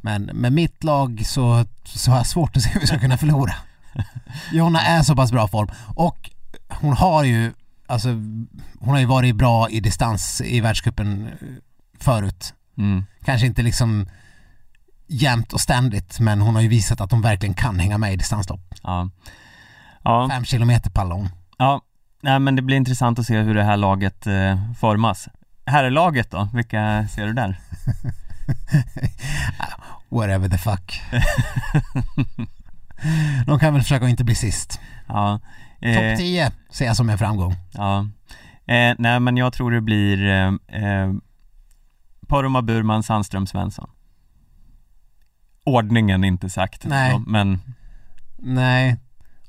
Men med mitt lag så, så har jag svårt att se hur vi ska kunna förlora. Jonna är så pass bra form och hon har ju alltså hon har ju varit bra i distans i världscupen eh, förut. Mm, Kanske inte liksom jämt och ständigt men hon har ju visat att hon verkligen kan hänga med i distanslopp. ja. Ja, Fem kilometer pallar hon. ja, nej men det blir intressant att se hur det här laget eh, formas. Herrlaget då, vilka ser du där? Whatever the fuck. De kan väl försöka att inte bli sist. Ja, Topp eh, 10 ser jag som en framgång. Ja, eh, nej men jag tror det blir eh, eh, Poromaa, Burman, Sandström, Svensson Ordningen inte sagt Nej. då, men Nej,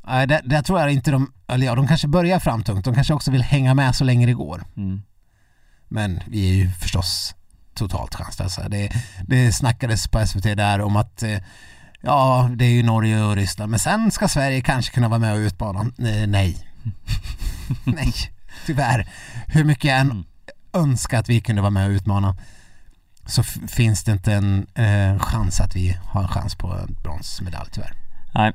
Nej där, där tror jag inte de, eller ja, de kanske börjar framtungt. De kanske också vill hänga med så länge det går. mm, Men vi är ju förstås totalt chanslösa. Det, det snackades på SVT där om att eh, ja, det är ju Norge och Ryssland, men sen ska Sverige kanske kunna vara med och utmana. Eh, nej. nej, tyvärr. Hur mycket jag än Mm. önskar att vi kunde vara med och utmana så finns det inte en eh, chans att vi har en chans på en bronsmedalj tyvärr. nej,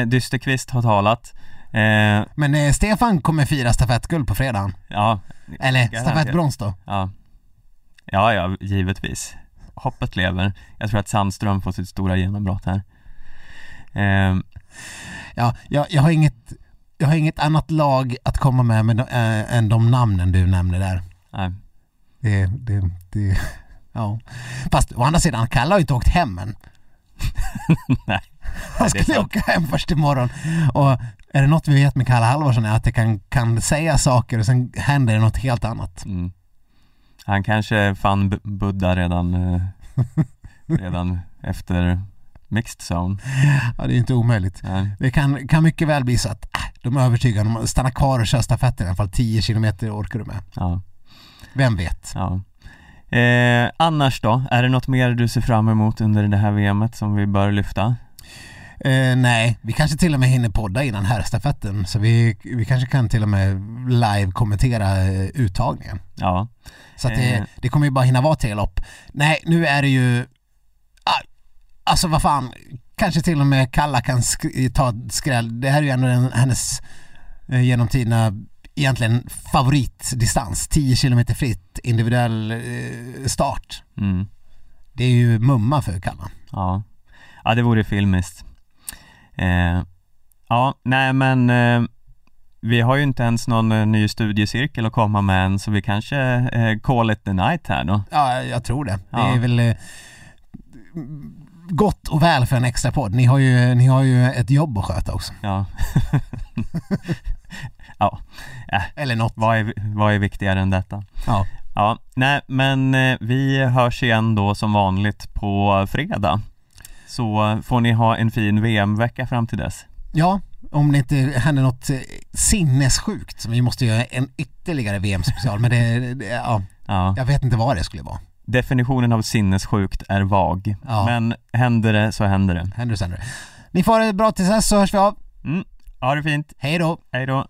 eh, Dysterqvist har talat. Eh, Men eh, Stefan kommer fira stafettguld på fredagen. Ja, Eller stafettbrons då. ja. Ja, ja, givetvis. Hoppet lever. Jag tror att Sandström får sitt stora genombrott här. Eh, Ja, jag, jag, har inget, jag har inget annat lag att komma med, med äh, än de namnen du nämner där. nej, Det, det, det, ja. Fast å andra sidan, Kalle har ju inte åkt hem än. Nej. Han skulle åka hem först imorgon. Och är det något vi vet med Kalle Halvarsson är att det kan, kan säga saker och sen händer det något helt annat. mm. Han kanske fann B- Buddha redan eh, Redan efter Mixed Zone Ja, det är inte omöjligt. nej. Det kan, kan mycket väl bli så att äh, de är övertygade om att stanna kvar och köra stafetten i alla fall 10 kilometer orkar du med. Ja, Vem vet? ja. Eh, annars då? Är det något mer du ser fram emot under det här VMet som vi bör lyfta? Eh, nej, vi kanske till och med hinner podda innan herrstafetten så vi, vi kanske kan till och med live kommentera eh, uttagningen. Ja, Så att det, Eh. det kommer ju bara hinna vara tre lopp. Nej, nu är det ju... Ah, alltså vad fan, kanske till och med Kalla kan sk- ta skräll. Det här är ju ändå en, hennes eh, genom tiderna egentligen favoritdistans. 10 kilometer fritt, individuell eh, start. mm. Det är ju mumma för Kalla. ja. Ja, det vore filmiskt. Eh, ja, nej men eh, vi har ju inte ens någon eh, ny studiecirkel att komma med än så vi kanske eh, call it the night här då. Ja, jag tror det. Det Ja. är väl eh, gott och väl för en extra podd. Ni har ju, ni har ju ett jobb att sköta också. Ja. ja, Eller något. vad är, vad är viktigare än detta? Ja. Ja, nej men eh, vi hörs igen då som vanligt på fredag. Så eh, får ni ha en fin VM-vecka fram till dess. ja, om det inte händer något eh, sinnessjukt. Vi måste göra en ytterligare VM-special. Men det, det, ja, Ja. jag vet inte vad det skulle vara. Definitionen av sinnessjukt är vag. Ja. Men händer det så händer det. Händer det, så händer det. Ni får ha det bra tills dess så hörs vi av. Mm. Ha det fint. Hej då. Hej då.